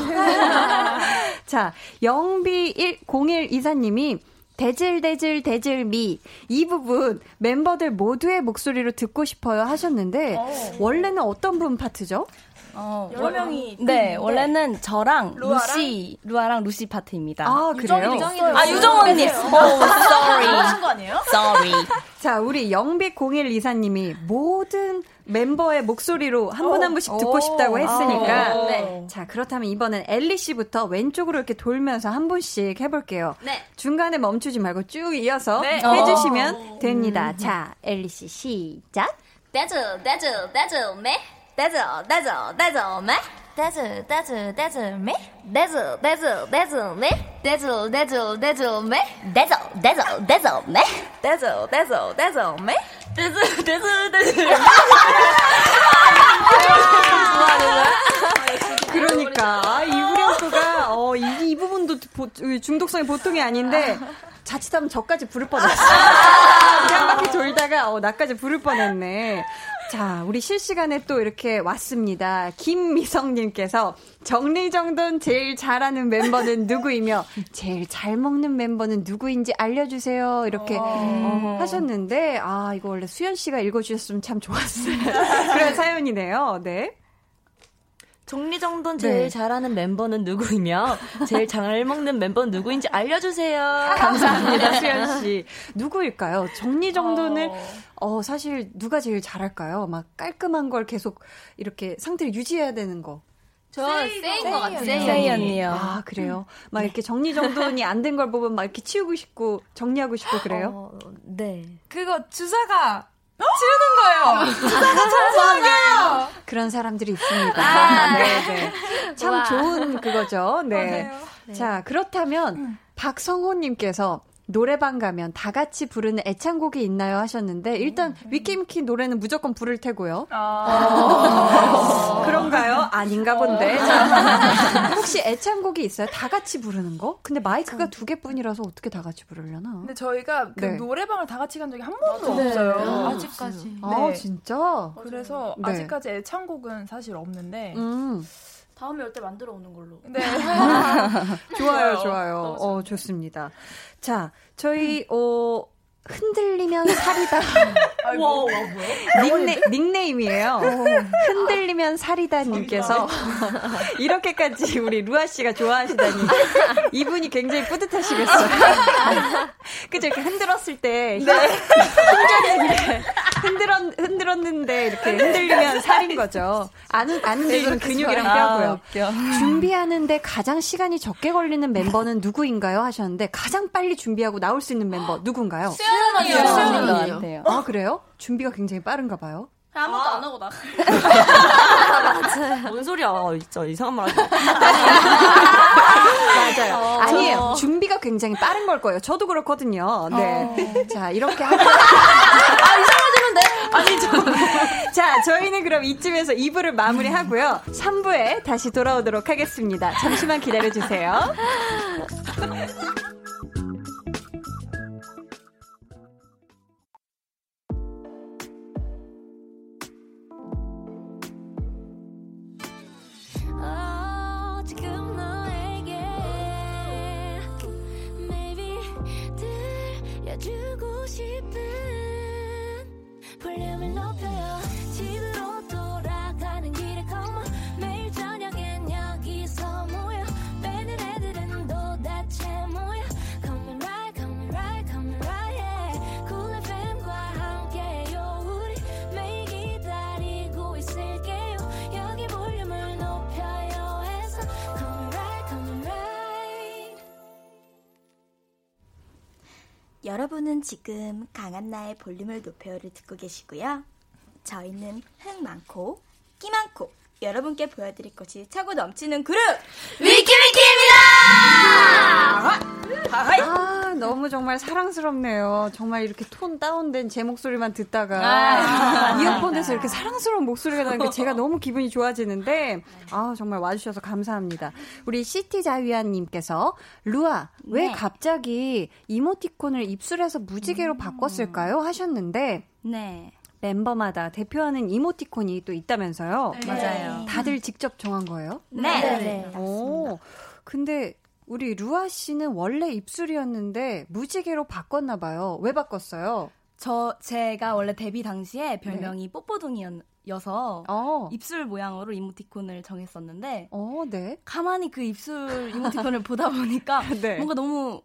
자, 영비 01 이사님이 대질대질 대질미 이 부분 멤버들 모두의 목소리로 듣고 싶어요 하셨는데 오. 어. 원래는 어떤 부분 파트죠? 어, 여러 명이 네 원래는 저랑 루아랑? 루시 루아랑 루시 파트입니다. 아 그래요? 유정이, 아 유정 언니. 오 sorry. 하신 거 아니에요? Sorry. [LAUGHS] 자 우리 영빛 01 이사님이 모든 멤버의 목소리로 한 분한 분씩 듣고 싶다고 했으니까. 오. 네. 자, 그렇다면 이번엔 엘리 씨부터 왼쪽으로 이렇게 돌면서 한 분씩 해볼게요. 네. 중간에 멈추지 말고 쭉 이어서 네. 해주시면 오. 됩니다. 음. 자, 엘리 씨 시작. 다즈, 다즈, 다즈, 매. 그러니까. 아, 이우리 오가 어, 이, 이 부분도 보, 중독성이 보통이 아닌데 자칫하면 저까지 부를 뻔했어. 한 바퀴 돌다가 어, 나까지 부를 뻔했네. 자, 우리 실시간에 또 이렇게 왔습니다. 김미성님께서 정리정돈 제일 잘하는 멤버는 누구이며 제일 잘 먹는 멤버는 누구인지 알려주세요. 이렇게 어. 하셨는데, 아, 이거 원래 수현 씨가 읽어주셨으면 참 좋았어요. [LAUGHS] 그런 사연이네요. 네. 정리정돈 제일 네. 잘하는 멤버는 누구이며 제일 잘 먹는 멤버는 누구인지 알려주세요. [LAUGHS] 감사합니다, 수현 씨. 누구일까요? 정리정돈을 어... 어... 사실 누가 제일 잘할까요? 막 깔끔한 걸 계속 이렇게 상태를 유지해야 되는 거. 저 세인 것 같아요. 세이 언니요. 아 그래요? 막 이렇게 정리정돈이 안 된 걸 보면 막 이렇게 치우고 싶고 정리하고 싶고 [LAUGHS] 그래요? 어, 네. 그거 주사가 치우는 거예요. 주사가 청소하게요. 그런 사람들이 있습니다. 아, 네, 네. 참 우와. 좋은 그거죠. 네. 네. 자, 그렇다면 음. 박성호님께서 노래방 가면 다 같이 부르는 애창곡이 있나요 하셨는데 일단 음. 위키미키 노래는 무조건 부를 테고요. 아~ [LAUGHS] 그런가요? 아닌가 본데. [LAUGHS] 자, 혹시 애창곡이 있어요? 다 같이 부르는 거? 근데 마이크가 두 개뿐이라서 어떻게 다 같이 부르려나? 근데 저희가 그 네. 노래방을 다 같이 간 적이 한 번도 네. 없어요. 아직까지. 아, 네. 진짜? 그래서 네. 아직까지 애창곡은 사실 없는데. 음. 다음에 올 때 만들어 오는 걸로. 네. [LAUGHS] 좋아요, 좋아요. 어, 좋습니다. 자, 저희, 어, 흔들리면 살이다. [LAUGHS] 와, 와? 닉네, 닉네임이에요. 흔들리면 살이다님께서 [LAUGHS] 이렇게,까지 우리 루아 씨가 좋아하시다니 이분이 굉장히 뿌듯하시겠어요. [LAUGHS] 그죠? 이렇게 흔들었을 때 네. 힘들었는데 흔들었 흔들었는데 이렇게 흔들리면 살인 거죠. 안, 안 흔들리면 근육이랑 뼈고요. 아, 준비하는데 가장 시간이 적게 걸리는 멤버는 누구인가요? 하셨는데 가장 빨리 준비하고 나올 수 있는 멤버 누군가요? 수연 이요. 수연이 아 그래요? 준비가 굉장히 빠른가 봐요. 아무것도 아. 안 하고 나. 맞아요. [LAUGHS] 뭔 소리야? 진짜 이상한 말 하지. 맞아요. 어, 아니에요. 저... 준비가 굉장히 빠른 걸 거예요. 저도 그렇거든요. 네. 어. 자, 이렇게 하면. 아, 이상해지는데? 아니, 저. 자, 저희는 그럼 이쯤에서 2부를 마무리하고요. 3부에 다시 돌아오도록 하겠습니다. 잠시만 기다려주세요. [LAUGHS] 볼륨을 높여요 여러분은 지금 강한나의 볼륨을 높여요를 듣고 계시고요. 저희는 흥 많고 끼 많고 여러분께 보여드릴 것이 차고 넘치는 그룹 위키위키입니다. 아 너무 정말 사랑스럽네요. 정말 이렇게 톤 다운된 제 목소리만 듣다가 아~ 이어폰에서 이렇게 사랑스러운 목소리가 나는 게 제가 너무 기분이 좋아지는데 아 정말 와주셔서 감사합니다. 우리 시티 자위안님께서 루아 왜 네. 갑자기 이모티콘을 입술에서 무지개로 음. 바꿨을까요? 하셨는데 네. 멤버마다 대표하는 이모티콘이 또 있다면서요? 네. 맞아요. 다들 직접 정한 거예요? 네. 네. 네. 오, 근데 우리 루아 씨는 원래 입술이었는데 무지개로 바꿨나 봐요. 왜 바꿨어요? 저 제가 원래 데뷔 당시에 별명이 네. 뽀뽀둥이여서 어. 입술 모양으로 이모티콘을 정했었는데 어, 네. 가만히 그 입술 이모티콘을 보다 보니까 [LAUGHS] 네. 뭔가 너무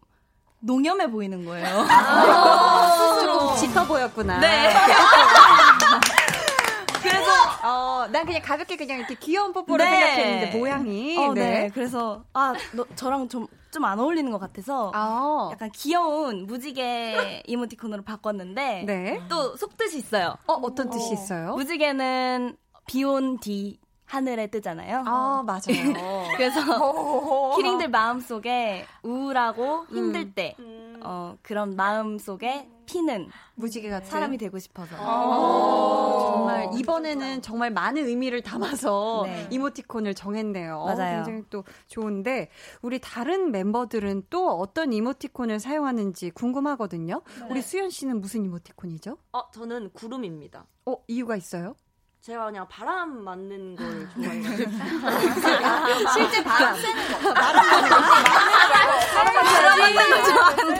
농염해 보이는 거예요. 아, [LAUGHS] 스스로 짙어 보였구나. 네. [LAUGHS] 그래서 어, 난 그냥 가볍게 그냥 이렇게 귀여운 뽀뽀를 네. 생각했는데 모양이. 어, 네. 네. 그래서 아, 너, 저랑 좀 좀 안 어울리는 것 같아서 아. 약간 귀여운 무지개 이모티콘으로 바꿨는데 네. 또 속뜻이 있어요. 어, 어떤 뜻이 있어요? 무지개는 비온 뒤 하늘에 뜨잖아요. 아, 맞아요. [LAUGHS] 그래서 [LAUGHS] 키링들 마음속에 우울하고 힘들 음. 때 음. 어, 그런 마음속에 피는 무지개 같은 사람이 되고 싶어서. 아~ 정말 이번에는 정말 많은 의미를 담아서 네. 이모티콘을 정했네요. 맞아요. 굉장히 또 좋은데 우리 다른 멤버들은 또 어떤 이모티콘을 사용하는지 궁금하거든요. 네. 우리 수연 씨는 무슨 이모티콘이죠? 어, 저는 구름입니다. 어, 이유가 있어요? 제가 그냥 바람 맞는 걸 [LAUGHS] 좋아해요. [LAUGHS] 실제 바람 쐬는 거. 바람 맞는 거.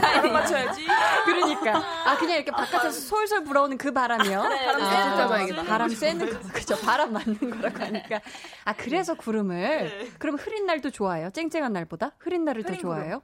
바람 맞춰야지. 그러니까. 아, 그냥 이렇게 바깥에서 솔솔 불어오는 그 바람이요? 네, 바람 쐬는 거 봐야겠다. 바람 쐬는 거. 그죠. 바람 맞는 거라고 하니까. 아, 그래서 구름을. 네. 그럼 흐린 날도 좋아해요? 쨍쨍한 날보다? 흐린 날을 더 좋아해요?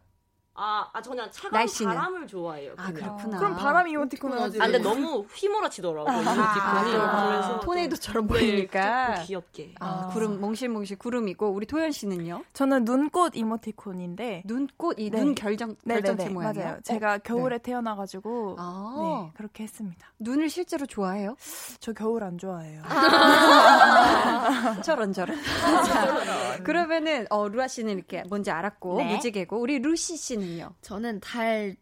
아, 아 저는 차가운 날씨는. 바람을 좋아해요. 아, 그냥. 아, 그렇구나. 그럼 바람 이모티콘은 하지. 아, 근데 너무 휘몰아치더라고요, 아, 이모티콘이. 아, 그래서 토네이도처럼 네, 보이니까. 네, 귀엽게. 아, 구름, 몽실몽실 구름이고, 우리 토연 씨는요? 저는 눈꽃 이모티콘인데. 눈꽃, 이눈 결정, 결정체 모양이요? 맞아요. 제가 어? 겨울에 네. 태어나가지고, 아. 네, 그렇게 했습니다. 눈을 실제로 좋아해요? 저 겨울 안 좋아해요. 저런, 저런. 자, 그러면은, 어, 루아 씨는 이렇게 뭔지 알았고, 네. 무지개고, 우리 루시 씨는 이모티콘이요? 저는 달,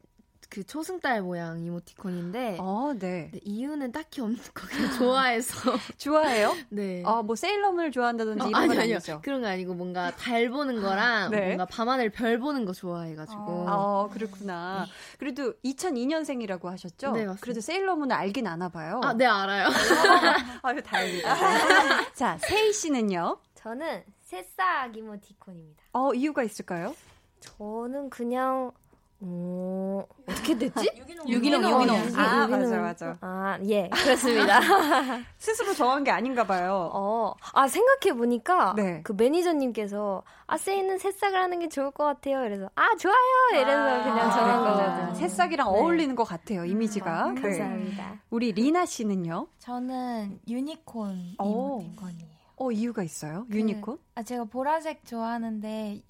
그 초승달 모양 이모티콘인데 어, 네. 네. 이유는 딱히 없는 거 그냥 좋아해서 [LAUGHS] 좋아해요? 네. 아, 뭐 세일러문을 좋아한다든지 어, 이런 아니, 건 아니요. 아니죠? 그런 거 아니고 뭔가 달 보는 거랑 네. 뭔가 밤하늘 별 보는 거 좋아해가지고. 아, 그렇구나. 네. 그래도 2002년생이라고 하셨죠? 네, 맞습니다. 그래도 세일러문을 알긴 아나 봐요. 아, 네 알아요. [LAUGHS] 아유 다행이다. [LAUGHS] 자, 세희 씨는요? 저는 새싹 이모티콘입니다. 어, 이유가 있을까요? 저는 그냥 어, 어떻게 됐지? [LAUGHS] 유기농, 유기농. 유기농. 아, 유기농. 맞아, 맞아. 아, 예, [LAUGHS] 그렇습니다. [LAUGHS] 스스로 정한 게 아닌가 봐요. 어, 아, 생각해보니까, 네. 그 매니저님께서, 아, 세이는 새싹을 하는 게 좋을 것 같아요. 그래서, 아, 좋아요! 이래서 아, 그냥 정한 거거든요. 새싹이랑 네. 어울리는 것 같아요, 이미지가. 음, 아, 감사합니다. 네. 우리 리나 씨는요? 저는 유니콘 이모티콘이에요. 어, 이유가 있어요? 그, 유니콘? 아, 제가 보라색 좋아하는데,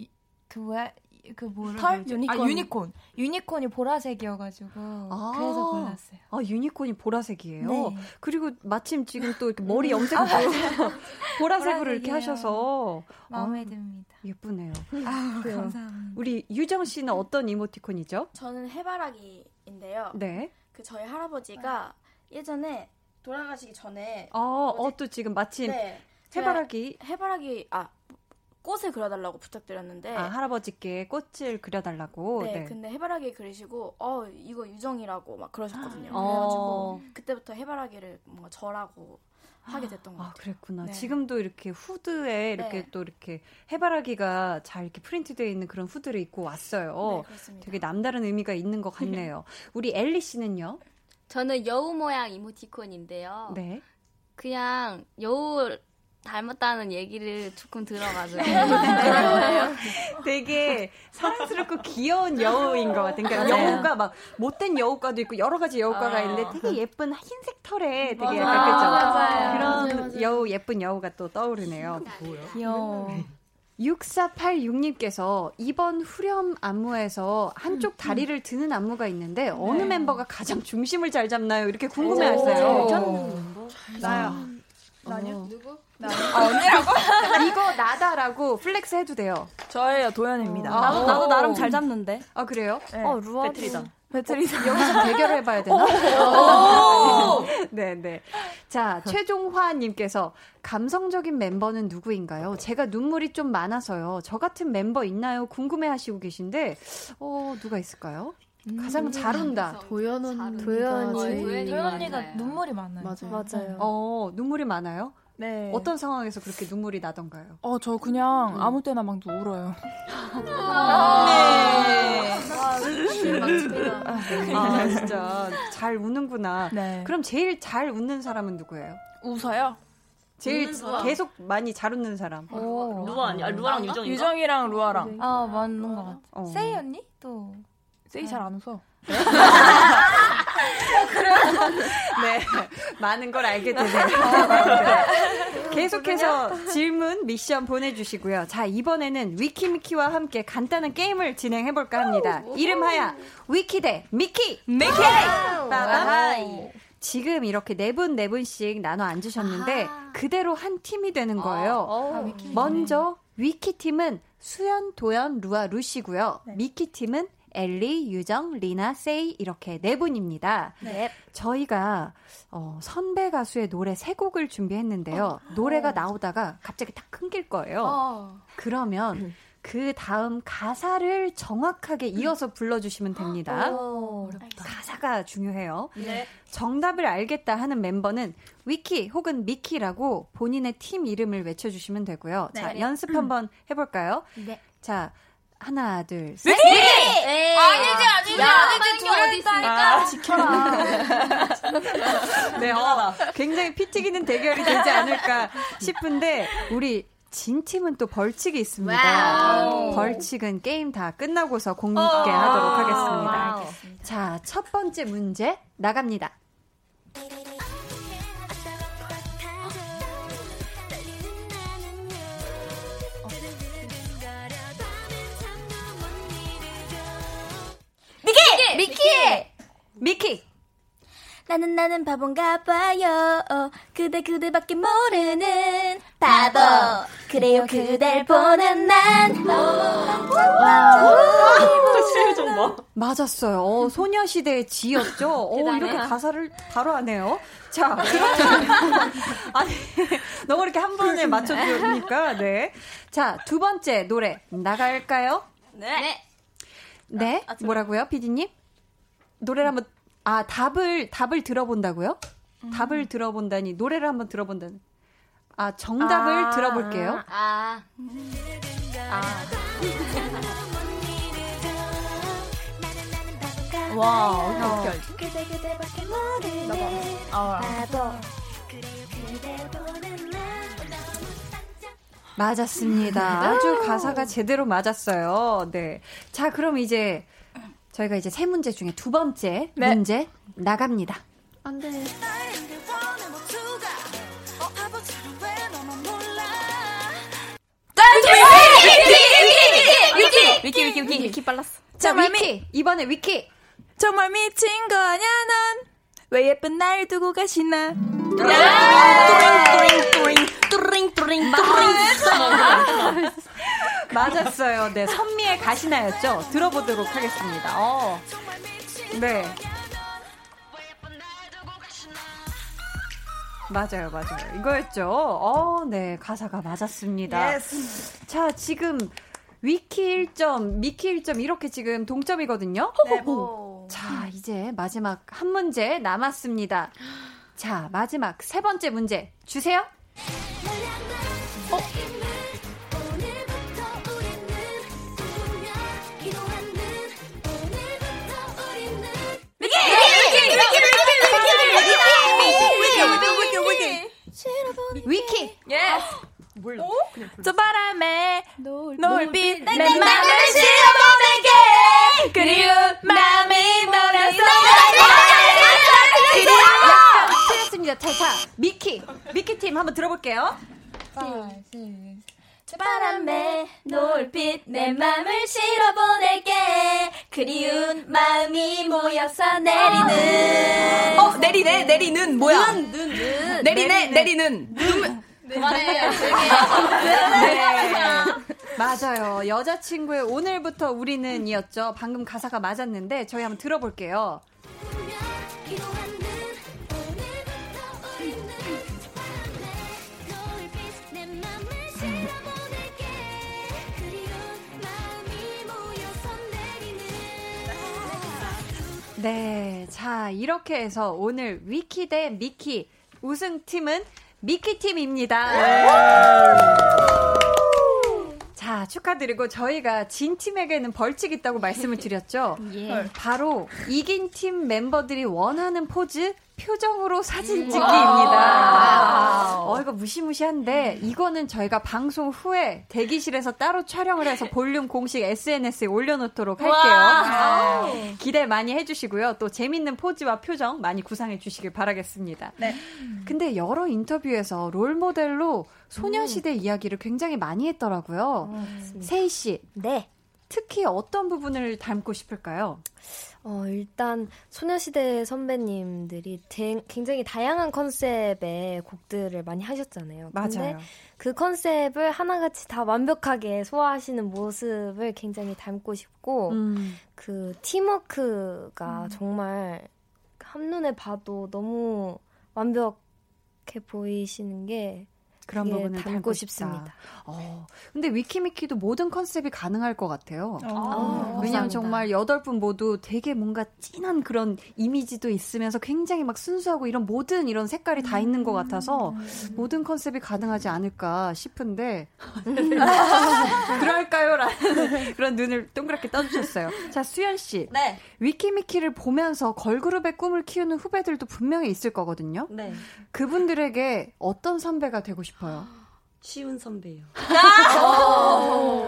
그 뭐야 그 뭐를 털? 유니콘. 아, 유니콘. 유니콘이 보라색이어가지고 아~ 그래서 골랐어요. 아 유니콘이 보라색이에요. 네. 그리고 마침 지금 또 이렇게 머리 염색도 아, [LAUGHS] 보라색으로 이렇게 하셔서 마음에 아, 듭니다. 예쁘네요. 아, 감사합니다. 우리 유정 씨는 어떤 이모티콘이죠? 저는 해바라기인데요. 네. 그 저희 할아버지가 예전에 돌아가시기 전에 어, 어, 또 지금 마침 네, 해바라기 해바라기 아 꽃을 그려달라고 부탁드렸는데 아 할아버지께 꽃을 그려달라고 네, 네. 근데 해바라기 그리시고 어 이거 유정이라고 막 그러셨거든요 어. 그래가지고 그때부터 해바라기를 뭔가 저라고 하게 됐던 것 아, 같아요. 그랬구나. 네. 지금도 이렇게 후드에 이렇게 네. 또 이렇게 해바라기가 잘 이렇게 프린트되어 있는 그런 후드를 입고 왔어요. 네, 되게 남다른 의미가 있는 것 같네요. [LAUGHS] 우리 엘리 씨는요? 저는 여우 모양 이모티콘인데요. 네. 그냥 여우 닮았다는 얘기를 조금 들어가지고 되게 사랑스럽고 귀여운 여우인 것 같아요. 그러니까 맞아요. 여우가 막 못된 여우과도 있고 여러 가지 여우과가 아. 있는데 되게 예쁜 흰색 털에 되게 약간 그죠? 맞아요. 그런 맞아요. 여우 예쁜 여우가 또 떠오르네요. 귀여워. 6486님께서 이번 후렴 안무에서 한쪽 음, 다리를 음. 드는 안무가 있는데 어느 네. 멤버가 가장 중심을 잘 잡나요? 이렇게 궁금해하세요. 나요. 나요? 누구? 나. 아, 언니라고? [LAUGHS] 이거 나다라고 flex 해도 돼요. 저예요, 도현입니다. 아, 나도, 나도 나름 잘 잡는데. 아, 그래요? 네. 어, 루아. 배틀이다. 배틀이다. 여기서 대결해봐야 되나? [LAUGHS] 네, 네. 자, 최종화님께서 감성적인 멤버는 누구인가요? 제가 눈물이 좀 많아서요. 저 같은 멤버 있나요? 궁금해 하시고 계신데, 어, 누가 있을까요? 가장 잘 운다. 도연 언니. 도연 언니. 도연 언니가 눈물이 많아요. 맞아요. 맞아요. 어, 눈물이 많아요? 네. 어떤 상황에서 그렇게 눈물이 나던가요? 어, 저 그냥 음. 아무 때나 막 울어요. 아, 네. 아, 아, 진짜 잘 우는구나. 네. 그럼 제일 잘 웃는 사람은 누구예요? 웃어요? 제일 계속 많이 잘 웃는 사람. 오. 루아 아니, 아, 루아랑 유정이 유정이랑 루아랑. 아, 맞는 것 같아. 어. 세이 언니? 또. 세이 잘 안 웃어. [LAUGHS] 네? 네, 많은 걸 알게 되네요. 네. 계속해서 질문, 미션 보내주시고요. 자, 이번에는 위키미키와 함께 간단한 게임을 진행해볼까 합니다. 이름하여 위키 대 미키! 미키! 빠바이! 지금 이렇게 네 분, 네 분씩 나눠 앉으셨는데, 아~ 그대로 한 팀이 되는 거예요. 아, 아, 먼저, 위키팀은 수연, 도연, 루아, 루시고요. 네. 미키팀은 엘리, 유정, 리나, 세이 이렇게 네 분입니다. 네. 저희가 어, 선배 가수의 노래 세 곡을 준비했는데요. 어. 노래가 나오다가 갑자기 딱 끊길 거예요. 어. 그러면 그 다음 가사를 정확하게 이어서 불러주시면 됩니다. 오, 가사가 중요해요. 네. 정답을 알겠다 하는 멤버는 위키 혹은 미키라고 본인의 팀 이름을 외쳐주시면 되고요. 네. 자, 연습 한번 해볼까요? 네. 자, 하나, 둘, 셋. 미키! 네. 아니지, 아니지, 야, 아니지. 둘이 있다니까. 아, 지켜라. 네, 어, 굉장히 피 튀기는 대결이 되지 않을까 싶은데, 우리 진 팀은 또 벌칙이 있습니다. 와우. 벌칙은 게임 다 끝나고서 공개하도록 하겠습니다. 와우. 자, 첫 번째 문제 나갑니다. 미키! 미키! 미키! 나는 나는 바본가 봐요. 어, 그대 그대밖에 모르는 바보. 그래요 그댈 보는 난. 맞았어요. 어, 소녀시대의 지였죠. 어, 이렇게 가사를 바로 하네요. 자, 그러면 [LAUGHS] 아니 너무 이렇게 한 번에 맞춰주니까 네. 자, 두 번째 노래 나갈까요? 네. 네. 아, 아, 뭐라고요, 피디님? 노래를 한번 아 답을 답을 들어본다고요? 음. 답을 들어본다니 노래를 한번 들어본다는. 아 정답을 아, 들어볼게요. 아. 아. 와, 어떻게 알지? 맞았습니다. 아주 가사가 제대로 맞았어요. 네. 자, 그럼 이제 저희가 이제 세 문제 중에 두 번째 네. 문제 나갑니다. 안 돼. 위키, 위키, 위키. 위키 빨랐어. 자, 위키. 이번에 위키. 정말 미친 거 아냐, 넌? 왜 예쁜 날 두고 가시나? 뚜링, 뚜링, 뚜링, 뚜링, 뚜링. 맞았어요. 네, 선미의 가시나였죠? 들어보도록 하겠습니다. 어. 네. 맞아요, 맞아요. 이거였죠. 어, 네, 가사가 맞았습니다. Yes. 자, 지금 위키 1점, 미키 1점 이렇게 지금 동점이거든요. 네, 뭐. 자, 이제 마지막 한 문제 남았습니다. 자, 마지막 세 번째 문제 주세요. 어? 위키. 예. 몰라. 저 바람에 노을빛 내 맘을 실어보내게. 그리운 마음이 몰아서 틀렸습니다. 자, 자, 미키. 미키 팀 한번 들어볼게요. 5, 6, 저 바람에 노을빛 내 맘을 실어보낼게. 그리운 마음이 모여서 내리는. 어 내리네 내리는 뭐야? 눈, 눈, 눈. 내리네. 내리는. 눈 그만해요 네. 맞아요. 여자친구의 오늘부터 우리는 이었죠. 방금 가사가 맞았는데 저희 한번 들어볼게요. 네. 자, 이렇게 해서 오늘 위키 대 미키 우승팀은 미키팀입니다. 자, 축하드리고 저희가 진 팀에게는 벌칙 있다고 말씀을 드렸죠. 예. 바로 이긴 팀 멤버들이 원하는 포즈 표정으로 사진 음. 찍기입니다. 어, 이거 무시무시한데, 이거는 저희가 방송 후에 대기실에서 따로 촬영을 해서 볼륨 공식 SNS에 올려놓도록 할게요. 네. 기대 많이 해주시고요. 또 재밌는 포즈와 표정 많이 구상해 주시길 바라겠습니다. 네. 근데 여러 인터뷰에서 롤 모델로 소녀시대 음. 이야기를 굉장히 많이 했더라고요. 음, 세희 씨. 네. 특히 어떤 부분을 닮고 싶을까요? 어, 일단 소녀시대 선배님들이 대, 굉장히 다양한 컨셉의 곡들을 많이 하셨잖아요. 맞아요. 근데 그 컨셉을 하나같이 다 완벽하게 소화하시는 모습을 굉장히 닮고 싶고 음. 그 팀워크가 음. 정말 한눈에 봐도 너무 완벽해 보이시는 게 그런 부분을 담고 싶습니다. 어, 근데 위키미키도 모든 컨셉이 가능할 것 같아요. 어, 왜냐하면 정말 여덟 분 모두 되게 뭔가 진한 그런 이미지도 있으면서 굉장히 막 순수하고 이런 모든 이런 색깔이 다 있는 것 같아서 음. 모든 컨셉이 가능하지 않을까 싶은데 [LAUGHS] 그럴까요? 라는 그런 눈을 동그랗게 떠주셨어요. 자 수연 씨, 네. 위키미키를 보면서 걸그룹의 꿈을 키우는 후배들도 분명히 있을 거거든요. 네. 그분들에게 어떤 선배가 되고 싶어요? 싶어요? 쉬운 선배요.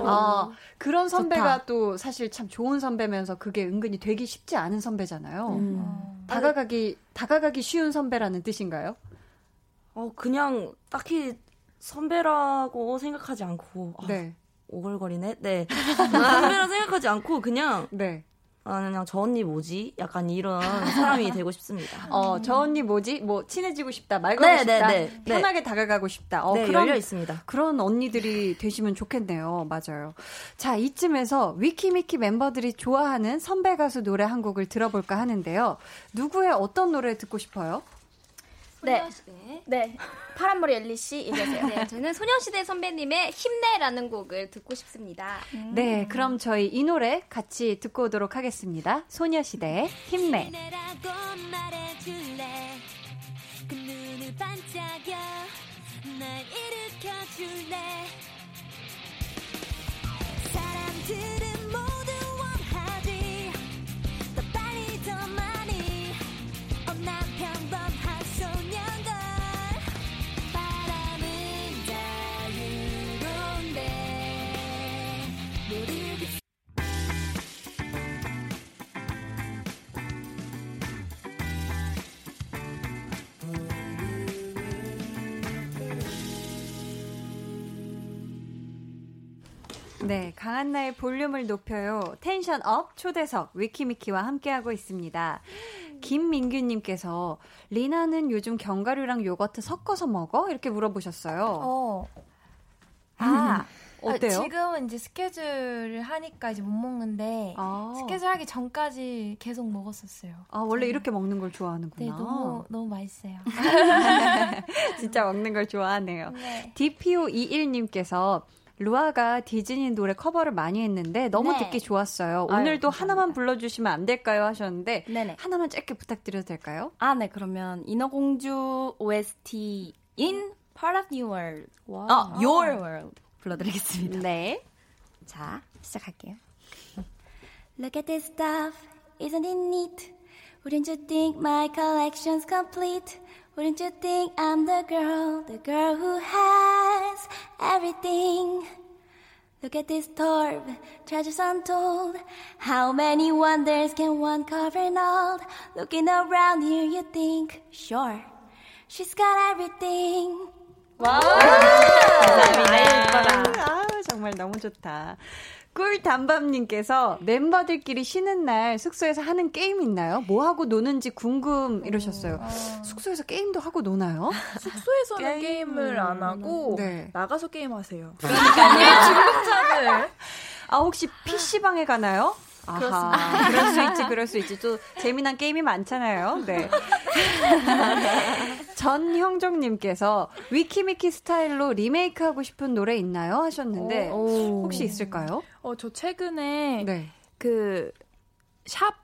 아, 그런 선배가 좋다. 또 사실 참 좋은 선배면서 그게 은근히 되기 쉽지 않은 선배잖아요. 음. 다가가기 다가가기 쉬운 선배라는 뜻인가요? 어 그냥 딱히 선배라고 생각하지 않고 아, 네. 오글거리네. 네. [LAUGHS] 선배라 생각하지 않고 그냥 네. 아, 그냥 저 언니 뭐지? 약간 이런 사람이 [LAUGHS] 되고 싶습니다. 어, 저 언니 뭐지? 뭐 친해지고 싶다, 말 걸고 네, 싶다, 네, 네, 편하게 다가가고 싶다. 어, 네, 그런, 열려 있습니다. 그런 언니들이 되시면 좋겠네요. 맞아요. 자, 이쯤에서 위키미키 멤버들이 좋아하는 선배 가수 노래 한 곡을 들어볼까 하는데요. 누구의 어떤 노래 듣고 싶어요? 네. 네. 파란머리 엘리 씨 얘기하세요. 네, 저는 소녀시대 선배님의 힘내라는 곡을 듣고 싶습니다. 음. 네, 그럼 저희 이 노래 같이 듣고 오도록 하겠습니다. 소녀시대의 힘내. 사람들은 네, 강한나의 볼륨을 높여요. tension up 초대석 위키미키와 함께하고 있습니다. 김민규님께서 리나는 요즘 견과류랑 요거트 섞어서 먹어? 이렇게 물어보셨어요. 어. 아, 어때요? 아, 지금은 이제 스케줄을 하니까 이제 못 먹는데 아. 스케줄 하기 전까지 계속 먹었었어요. 아 원래 저는. 이렇게 먹는 걸 좋아하는구나. 네, 너무 너무 맛있어요. [LAUGHS] 진짜 먹는 걸 좋아하네요. 네. DPO21님께서 루아가 디즈니 노래 커버를 많이 했는데 너무 네. 듣기 좋았어요. 아유, 오늘도 감사합니다. 하나만 불러주시면 안 될까요? 하셨는데 네네. 하나만 짧게 부탁드려도 될까요? 아, 네. 그러면 인어공주 OST인 Part of New World. 와. 어, Your World 불러드리겠습니다. 네. 자, 시작할게요. Look at this stuff, isn't it neat? Wouldn't you think my collection's complete? Wouldn't you think I'm the girl, the girl who has everything? Look at this torb, treasures untold. How many wonders can one cover and hold? Looking around here, you think, sure, she's got everything. 와! 감사합니다. 아, 정말 너무 좋다. 꿀담밤님께서 멤버들끼리 쉬는 날 숙소에서 하는 게임 있나요? 뭐 하고 노는지 궁금 이러셨어요. 아. 숙소에서 게임도 하고 노나요? 숙소에서는 게임 을 안 하고 네. 나가서 게임하세요. [LAUGHS] 그러니까요. 중독자들. 아 혹시 PC방에 가나요? 아하, 그럴 수 있지, 그럴 수 있지. 또 재미난 게임이 많잖아요. 네. [LAUGHS] 전형정님께서 위키미키 스타일로 리메이크하고 싶은 노래 있나요? 하셨는데 오. 혹시 있을까요? 어, 저 최근에 네. 그샵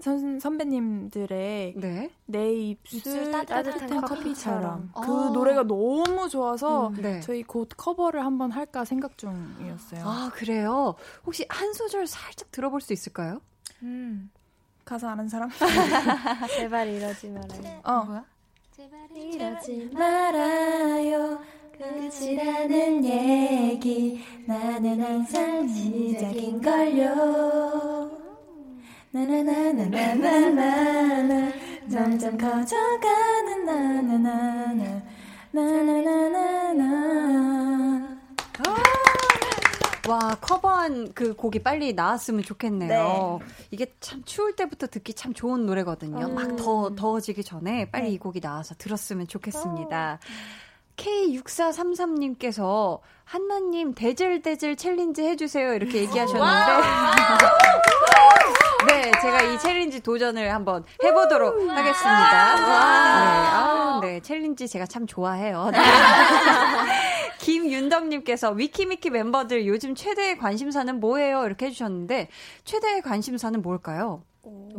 선, 선배님들의 네. 내 입술, 입술 따뜻한, 따뜻한 커피처럼, 그 아. 노래가 너무 좋아서 음, 네. 저희 곧 커버를 한번 할까 생각 중이었어요. 아 그래요? 혹시 한 소절 살짝 들어볼 수 있을까요? 음. 가사 아는 사람? [LAUGHS] 제발 이러지 말아요. 어. 뭐야? 이러지 말아요. 끝이라는 얘기. 나는 항상 시작인걸요. 나나나나나나나 점점 커져가는 나나나나 나나나나나 와 커버한 그 곡이 빨리 나왔으면 좋겠네요. 네. 이게 참 추울 때부터 듣기 참 좋은 노래거든요. 음. 막 더 더워지기 전에 빨리 네. 이 곡이 나와서 들었으면 좋겠습니다. 어. K6433님께서 한나님 Dazzle Dazzle 챌린지 해주세요 이렇게 얘기하셨는데 [LAUGHS] 네 제가 이 챌린지 도전을 한번 해보도록 하겠습니다. 네, 아, 네 챌린지 제가 참 좋아해요. [LAUGHS] 네. 김윤덕님께서 위키미키 멤버들 요즘 최대의 관심사는 뭐예요? 이렇게 해주셨는데 최대의 관심사는 뭘까요?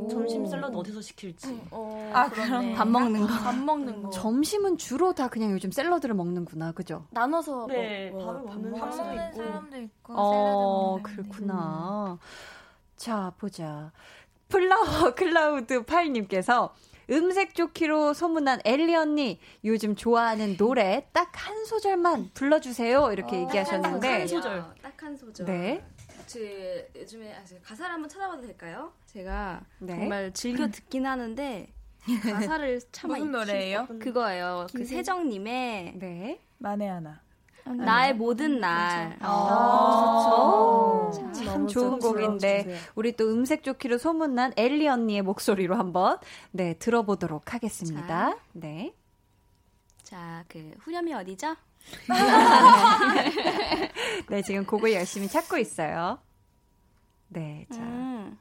점심 샐러드 어디서 시킬지. 어, 아, 그럼 밥 먹는 거. 밥 먹는 거. 점심은 주로 다 그냥 요즘 샐러드를 먹는구나, 그죠? 나눠서 네, 뭐, 밥을 먹는 밥 먹는 있고. 사람도 있고. 어, 그렇구나. 음. 자, 보자. 플라워 [LAUGHS] 클라우드 파이님께서 음색 좋기로 소문난 엘리 언니 요즘 좋아하는 노래 딱 한 소절만 불러주세요 이렇게 어, 얘기하셨는데 한 소절 딱 한 소절 네 제 요즘에 아, 가사를 한번 찾아봐도 될까요? 제가 네. 정말 즐겨 듣긴 하는데 [LAUGHS] 가사를 참 무슨 노래예요? 그거예요. 그 세정님의 네 만에 하나. 나의 모든 날. 아, 참, 참 좋은 곡인데 우리 또 음색 좋기로 소문난 엘리 언니의 목소리로 한번 네 들어보도록 하겠습니다. 자, 네. 자, 그 후렴이 어디죠? [LAUGHS] 네, 지금 곡을 열심히 찾고 있어요. 네, 자. 음.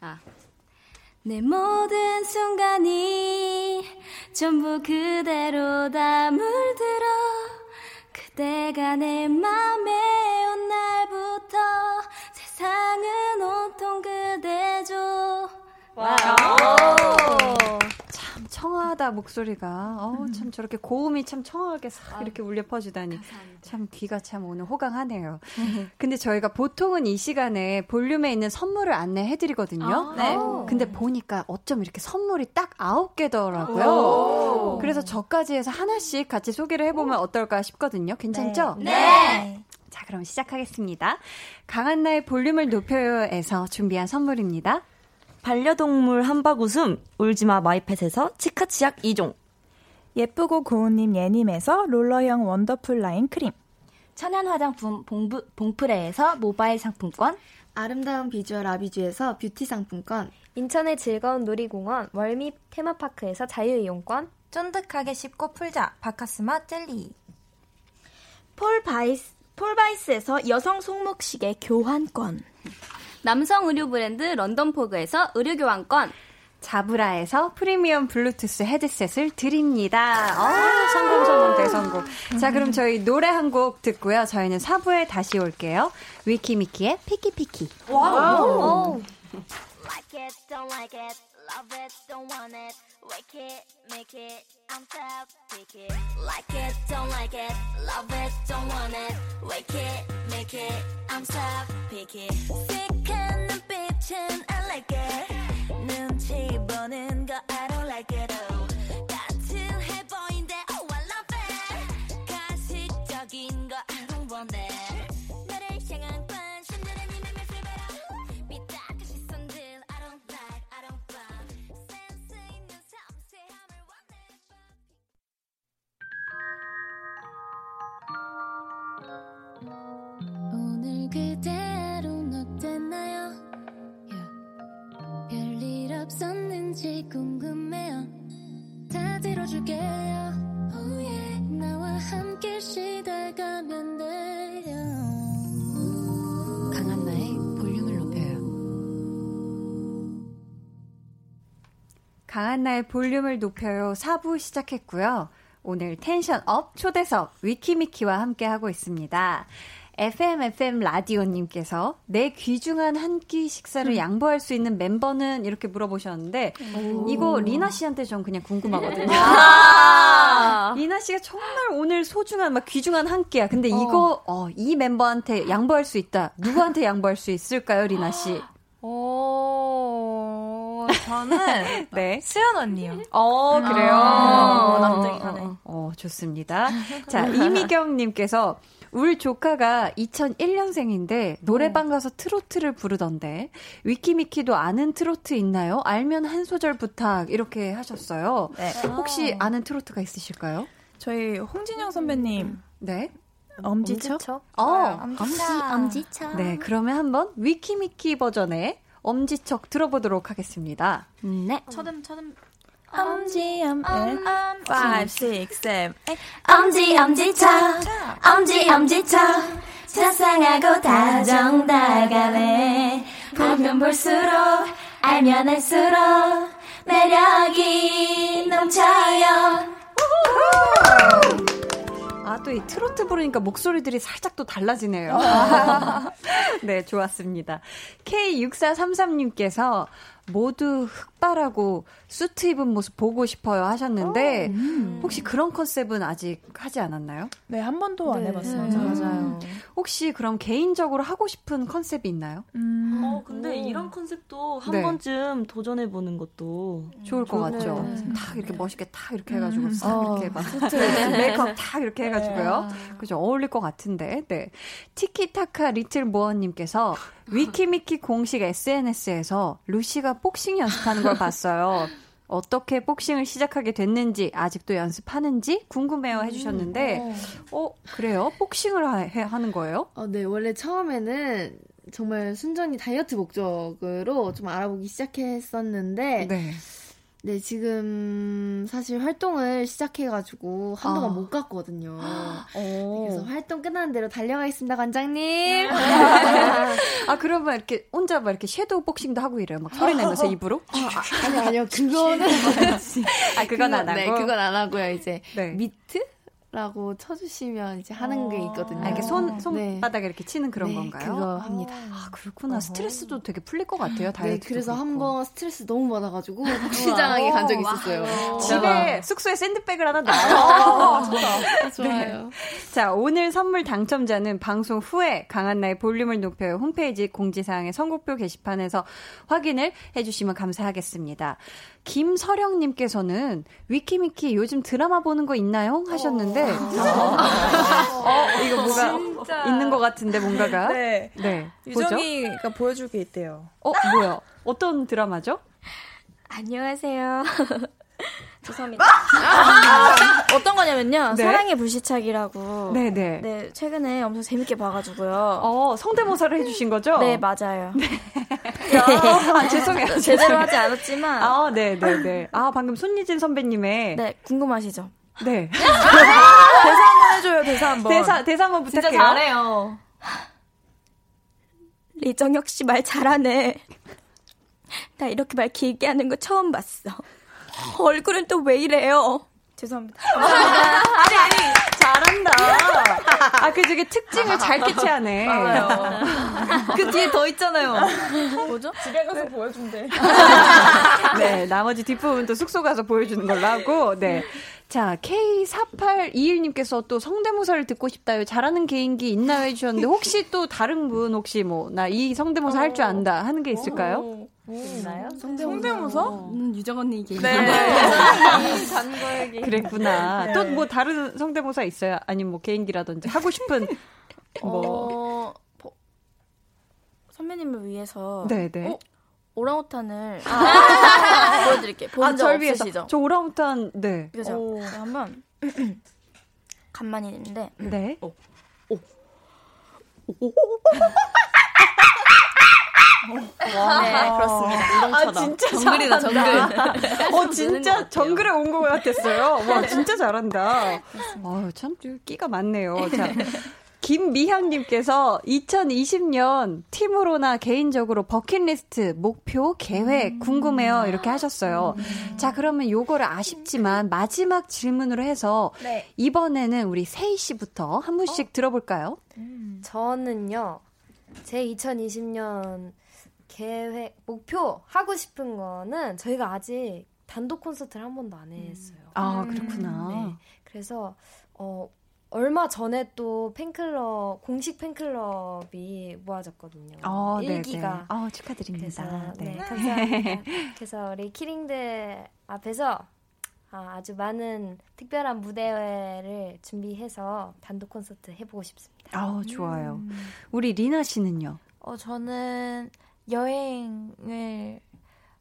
아. 내 모든 순간이 전부 그대로 다 물들어 그대가 내 맘에 온 날부터 세상은 온통 그대죠 와. 청아하다 목소리가 어참 저렇게 고음이 참 청아하게 싹 이렇게 울려 퍼지다니 참 귀가 참 오늘 호강하네요. 근데 저희가 보통은 이 시간에 볼륨에 있는 선물을 안내해 드리거든요. 아, 네. 근데 보니까 어쩜 이렇게 선물이 딱 아홉 개더라고요. 그래서 저까지 해서 하나씩 같이 소개를 해 보면 어떨까 싶거든요. 괜찮죠? 네. 네. 자, 그럼 시작하겠습니다. 강한나의 볼륨을 높여요에서 준비한 선물입니다. 반려동물 한바구음 울지마 마이펫에서 치카치약 2종. 예쁘고 고운님 예님에서 롤러형 원더풀 라인 크림. 천연 화장품 봉부, 봉프레에서 모바일 상품권, 아름다운 비주얼 아비주에서 뷰티 상품권, 인천의 즐거운 놀이공원 월미 테마파크에서 자유이용권, 쫀득하게 씹고 풀자 바카스마 젤리, 폴바이스 폴바이스에서 여성 손목시계 교환권, 남성 의류 브랜드 런던포그에서 의류 교환권, 자브라에서 프리미엄 블루투스 헤드셋을 드립니다. 어, 성공, 성공, 대성공. 자, 그럼 저희 노래 한 곡 듣고요. 저희는 4부에 다시 올게요. 위키미키의 Picky Picky. 와우. Like it, don't like it, love it, don't want it, wake it, make it, I'm tough, pick it. Like it, don't like it, love it, don't want it, wake it, make it, I'm tough, pick it. 새 한 눈빛은 I like it. 눈치 보는 거 I don't like it oh. 다 들어줄게요 oh yeah. 나와 함께 쉬다 가면 돼요 강한나의 볼륨을 높여요 강한나의 볼륨을 높여요 4부 시작했고요 오늘 tension up 초대석 위키미키와 함께 하고 있습니다. FM FM 라디오님께서 내 귀중한 한 끼 식사를 음. 양보할 수 있는 멤버는 이렇게 물어보셨는데 오. 이거 리나 씨한테 좀 그냥 궁금하거든요. 아~ [LAUGHS] 리나 씨가 정말 오늘 소중한 막 귀중한 한 끼야. 근데 어. 이거 어, 이 멤버한테 양보할 수 있다. 누구한테 양보할 수 있을까요, 리나 씨? 어, 저는 [LAUGHS] 네 수연 언니요. 어 그래요. 아~ 남자이 가네. 어, 좋습니다. 자 이미경 님께서 울 조카가 2001년생인데 노래방 가서 트로트를 부르던데 위키미키도 아는 트로트 있나요? 알면 한 소절 부탁 이렇게 하셨어요. 네. 혹시 아는 트로트가 있으실까요? 저희 홍진영 선배님. 네. 엄지척? 엄지척? 어, 엄지, 엄지척. 네, 그러면 한번 위키미키 버전의 엄지척 들어보도록 하겠습니다. 네. 첫음, 첫음. 엄지 엄, 엄, 5, 6, 7, 8 엄지 엄지척 엄지 엄지척 자상하고 다정다감해. 보면 볼수록 알면 알수록 매력이 넘쳐요. 아, 또 이 트로트 부르니까 목소리들이 살짝 또 달라지네요. [LAUGHS] 네, 좋았습니다. K6433님께서 모두 흑발하고 수트 입은 모습 보고 싶어요 하셨는데 오, 음. 혹시 그런 컨셉은 아직 하지 않았나요? 네, 한 번도 네. 안 해봤어요. 음. 맞아요. 혹시 그럼 개인적으로 하고 싶은 컨셉이 있나요? 음. 어, 근데 오. 이런 컨셉도 한 네. 번쯤 도전해 보는 것도 좋을 것 같죠. 네. 탁 이렇게 멋있게 탁 이렇게 해가지고 싹 어, 이렇게 막 메이크업 탁 이렇게 해가지고요. 네. 그죠 어울릴 것 같은데. 네. 티키타카 리틀 모어님께서 위키미키 공식 SNS에서 루시가 복싱 연습하는 걸 봤어요. 어떻게 복싱을 시작하게 됐는지 아직도 연습하는지 궁금해요 해주셨는데 음, 어. 어 그래요 복싱을 하, 해, 하는 거예요? 어, 네 원래 처음에는 정말 순전히 다이어트 목적으로 좀 알아보기 시작했었는데 네. 네, 지금 사실 활동을 시작해가지고 한동안 아. 못 갔거든요. 어. 그래서 활동 끝나는 대로 달려가겠습니다, 관장님. [LAUGHS] 아, 그러면 이렇게 혼자 막 이렇게 섀도우 복싱도 하고 이래요? 막 소리 내면서 입으로? 아, 아니, 아니요. 그거는. [LAUGHS] 아, 그건 안 하고? 네, 그건 안 하고요. 이제 네. 미트? 라고 쳐주시면 이제 하는 게 어. 있거든요. 아, 이렇게 손, 손바닥에 네. 이렇게 치는 그런 네, 건가요? 그거 합니다. 아, 그렇구나. 스트레스도 되게 풀릴 것 같아요, 다이어트. 네, 그래서 한 번 스트레스 너무 받아가지고 복싱장에 [LAUGHS] 간 적이 있었어요. 집에 숙소에 샌드백을 하나 놔요. 어. 좋아요. 네. 자, 오늘 선물 당첨자는 방송 후에 강한나의 볼륨을 높여요 홈페이지 공지사항의 선곡표 게시판에서 확인을 해주시면 감사하겠습니다. 김서령님께서는 위키미키 요즘 드라마 보는 거 있나요? 하셨는데 어, 어 이거 뭐가 진짜. 있는 것 같은데 뭔가가 네, 네. 유정이가 보여줄 게 있대요. 어 뭐야? 어떤 드라마죠? 안녕하세요. 죄송합니다. 아, 어떤 거냐면요. 네? 사랑의 불시착이라고. 네네. 네. 네, 최근에 엄청 재밌게 봐가지고요. 어, 성대모사를 해주신 거죠? 네, 맞아요. 네. 아, 죄송해요. [LAUGHS] 제대로 하지 않았지만. 아, 네네네. 네, 아, 방금 손예진 선배님의. 네, 궁금하시죠? 네. [LAUGHS] 대사 한번 해줘요, 대사 한 번. 대사, 대사 한번 부탁해요. 진짜 잘해요. 리정혁 씨 말 잘하네. 나 이렇게 말 길게 하는 거 처음 봤어. 얼굴은 또 왜 이래요? 죄송합니다. 아니, 아니, 잘한다. 아, 그 저게 특징을 잘 캐치하네. 그 뒤에 더 있잖아요. 뭐죠? 집에 가서 보여준대. [LAUGHS] 네, 나머지 뒷부분도 숙소 가서 보여주는 걸로 하고, 네. 자, K4821님께서 또 성대모사를 듣고 싶다요. 잘하는 개인기 있나요? 해주셨는데, 혹시 또 다른 분, 혹시 뭐, 나 이 성대모사 할 줄 안다 하는 게 있을까요? 있나요? 성대모사? 음, 유정 언니 얘기. 네. 잔거 얘기. 그랬구나. 네. 또뭐 다른 성대모사 있어요? 아니면 뭐 개인기라든지 하고 싶은 뭐. 어, 선배님을 위해서. 네네. 어? 오랑우탄을 아, [LAUGHS] 보여드릴게요. 본 아, 절 위해서. 저 오랑우탄, 네. 그죠? 한번 [CLEARS THROAT] 간만히 있는데. 네. 오. 오. 오. 와. 네, 그렇습니다. 아, 진짜 정글이다, 정글. 어, [LAUGHS] 진짜 정글에 온 것 같았어요. 와, 진짜 잘한다. 아, 참, 끼가 많네요. 자. 김미향님께서 2020년 팀으로나 개인적으로 버킷리스트, 목표, 계획 음. 궁금해요. 이렇게 하셨어요. 음. 자, 그러면 요거를 아쉽지만 마지막 질문으로 해서 네. 이번에는 우리 세희 씨부터 한 분씩 어? 들어볼까요? 음. 저는요, 제 2020년 계획, 목표 하고 싶은 거는 저희가 아직 단독 콘서트를 한 번도 안 했어요. 아, 그렇구나. 네. 그래서, 어, 얼마 전에 또 팬클럽 공식 팬클럽이 모아졌거든요. 어, 1기가. 어, 축하드립니다. 그래서, 네. 네, 감사합니다. [LAUGHS] 그래서 우리 키링들 앞에서 아, 주 많은 특별한 무대를 준비해서 단독 콘서트 해보고 싶습니다. 아, 좋아요. 음. 우리 리나 씨는요? 어, 저는 여행을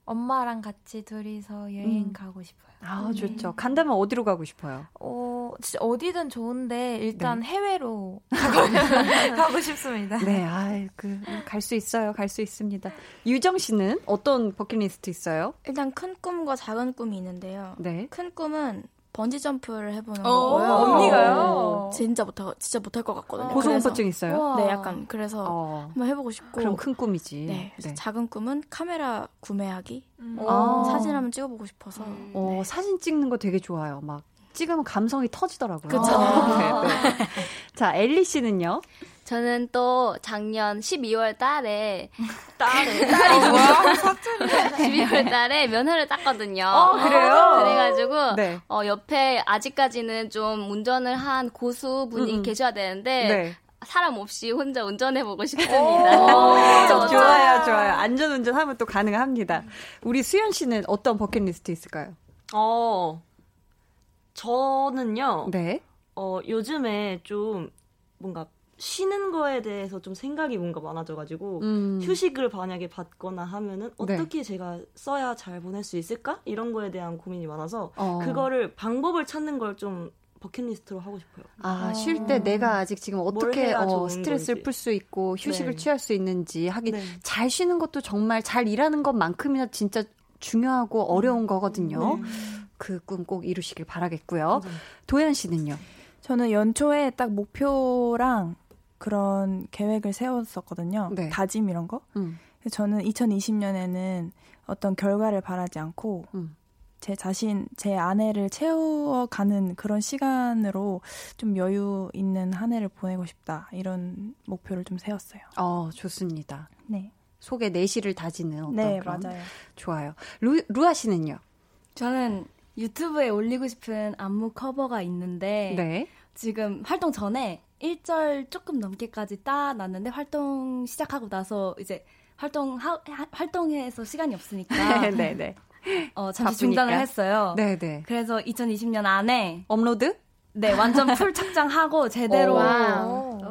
엄마랑 같이 둘이서 여행 음. 가고 싶어요. 아, 네. 좋죠. 간다면 어디로 가고 싶어요? 어, 진짜 어디든 좋은데 일단 네. 해외로 [LAUGHS] 가고 싶습니다. 네, 아, 그 갈 수 있어요. 갈 수 있습니다. 유정 씨는 어떤 버킷리스트 있어요? 일단 큰 꿈과 작은 꿈이 있는데요. 네. 큰 꿈은 번지 점프를 해보는 어, 거고요. 언니가요? 진짜 못하 진짜 못할 것 같거든요. 고소공포증 있어요? 네, 약간 그래서 어. 한번 해보고 싶고. 그럼 큰 꿈이지. 네, 네. 작은 꿈은 카메라 구매하기. 음. 아. 사진 한번 찍어보고 싶어서. 음. 어, 네. 사진 찍는 거 되게 좋아요. 막 찍으면 감성이 터지더라고요. 그렇죠. [LAUGHS] 네, 네. 자, 엘리 씨는요? 저는 또 작년 12월 달에 [LAUGHS] 딸이 누구야? 12월 [LAUGHS] 달에 면허를 땄거든요. 어, 그래요? 그래가지고 네. 어, 옆에 아직까지는 좀 운전을 한 고수분이 음. 계셔야 되는데 네. 사람 없이 혼자 운전해보고 싶습니다. 오, 좋아요, 좋아요. 안전 운전하면 또 가능합니다. 우리 수연 씨는 어떤 버킷리스트 있을까요? 어, 저는요. 네. 어, 요즘에 좀 뭔가 쉬는 거에 대해서 좀 생각이 뭔가 많아져가지고 음. 휴식을 만약에 받거나 하면은 네. 어떻게 네. 제가 써야 잘 보낼 수 있을까 이런 거에 대한 고민이 많아서 어. 그거를 방법을 찾는 걸 좀 버킷리스트로 하고 싶어요. 아, 쉴 때 내가 아직 지금 어떻게 어, 스트레스를 풀 수 있고 휴식을 네. 취할 수 있는지 하긴 네. 잘 쉬는 것도 정말 잘 일하는 것만큼이나 진짜 중요하고 어려운 거거든요. 네. 그꿈 꼭 이루시길 바라겠고요. 도현 씨는요? 저는 연초에 딱 목표랑 그런 계획을 세웠었거든요. 네. 다짐 이런 거. 음. 저는 2020년에는 어떤 결과를 바라지 않고 음. 제 자신, 제 아내를 채워가는 그런 시간으로 좀 여유 있는 한 해를 보내고 싶다. 이런 목표를 좀 세웠어요. 어, 좋습니다. 네. 속에 내실을 다지는 어떤 네, 그런. 맞아요. 좋아요. 루, 루아 씨는요? 저는 유튜브에 올리고 싶은 안무 커버가 있는데 네. 지금 활동 전에 1절 조금 넘게까지 따놨는데 활동 시작하고 나서 이제 활동 하, 활동해서 시간이 없으니까 [LAUGHS] 네, 네. 어, 잠시 바쁘니까. 중단을 했어요. 네, 네. 그래서 2020년 안에 업로드 네, 완전 full 착장하고 제대로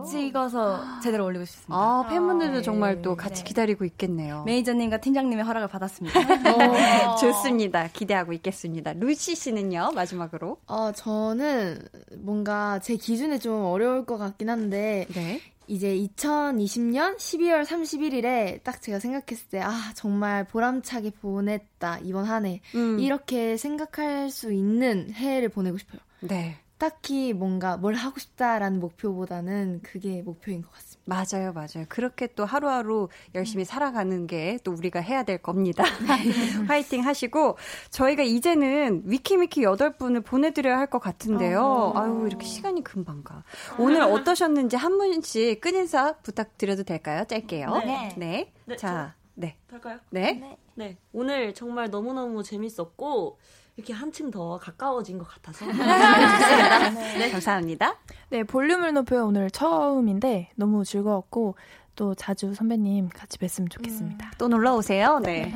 찍어서 제대로 올리고 싶습니다. 아, 팬분들도 아, 정말 또 같이 네. 기다리고 있겠네요. 매니저님과 팀장님의 허락을 받았습니다. [LAUGHS] 어, 좋습니다. 기대하고 있겠습니다. 루시 씨는요, 마지막으로? 어, 저는 뭔가 제 기준에 좀 어려울 것 같긴 한데, 네. 이제 2020년 12월 31일에 딱 제가 생각했을 때, 아, 정말 보람차게 보냈다, 이번 한 해. 음. 이렇게 생각할 수 있는 해를 보내고 싶어요. 네. 딱히 뭔가 뭘 하고 싶다라는 목표보다는 그게 목표인 것 같습니다. 맞아요, 맞아요. 그렇게 또 하루하루 열심히 살아가는 게 또 우리가 해야 될 겁니다. [LAUGHS] [LAUGHS] 화이팅 하시고 저희가 이제는 위키미키 8분을 보내드려야 할 것 같은데요. 어. 아유, 이렇게 시간이 금방 가. 오늘 어떠셨는지 한 분씩 끝인사 부탁드려도 될까요? 짧게요. 네. 네. 네 자, 저, 네. 할까요? 네. 네. 네. 오늘 정말 너무너무 재밌었고, 이렇게 한층 더 가까워진 것 같아서. 네, [LAUGHS] 네, 감사합니다. 네, 볼륨을 높여 오늘 처음인데 너무 즐거웠고 또 자주 선배님 같이 뵀으면 좋겠습니다. 음, 또 놀러 오세요. 네. 네.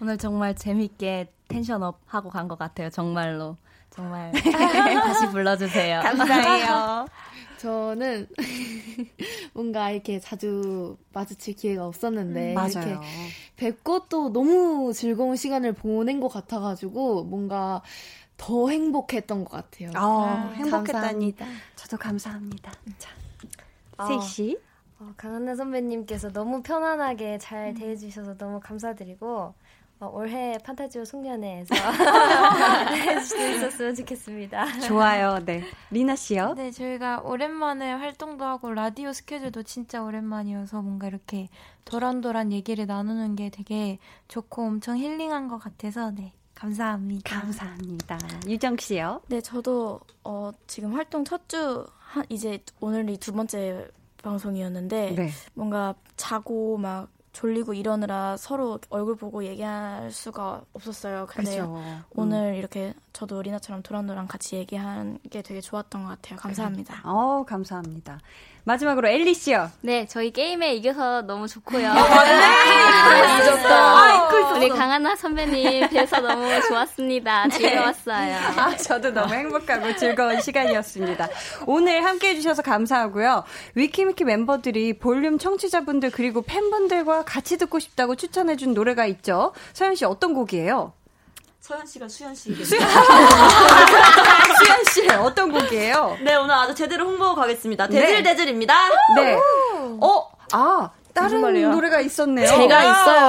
오늘 정말 재밌게 텐션업 하고 간 것 같아요. 정말로. 정말 [LAUGHS] 다시 불러주세요. 감사해요. [LAUGHS] 저는 [LAUGHS] 뭔가 이렇게 자주 마주칠 기회가 없었는데 음, 이렇게 뵙고 또 너무 즐거운 시간을 보낸 것 같아가지고 뭔가 더 행복했던 것 같아요. 아, 행복했다니 저도 감사합니다. 자, 세이 씨. 어, 강한나 선배님께서 너무 편안하게 잘 음. 대해주셔서 너무 감사드리고 어, 올해 판타지오 송년회에서 할수 있었으면 좋겠습니다. 좋아요. 네. 리나 씨요? 네, 저희가 오랜만에 활동도 하고 라디오 스케줄도 진짜 오랜만이어서 뭔가 이렇게 도란도란 얘기를 나누는 게 되게 좋고 엄청 힐링한 것 같아서 네. 감사합니다. 감사합니다. 유정 씨요? 네, 저도 어, 지금 활동 첫 주 이제 오늘이 두 번째 방송이었는데 네. 뭔가 자고 막 졸리고 이러느라 서로 얼굴 보고 얘기할 수가 없었어요. 근데 그렇죠. 오늘 음. 이렇게 저도 리나처럼 도란도란 같이 얘기한 게 되게 좋았던 것 같아요. 감사합니다. 어, 감사합니다. 마지막으로 엘리 씨요. 네, 저희 게임에 이겨서 너무 좋고요. 아. 잊었다. 아, 우리 강한나 선배님 뵈서 너무 좋았습니다. 네. 즐거웠어요. 아, 저도 너무 행복하고 즐거운 시간이었습니다. 오늘 함께 해주셔서 감사하고요. 위키미키 멤버들이 볼륨 청취자분들 그리고 팬분들과 같이 듣고 싶다고 추천해준 노래가 있죠. 서현 씨 어떤 곡이에요? 서현 씨가 수현 씨. [LAUGHS] 수현 씨 어떤 곡이에요? 네 오늘 아주 제대로 홍보 가겠습니다. 대질대질입니다. 네. 네. 어, 아 다른 노래가 있었네요. 제가 아, 있어요.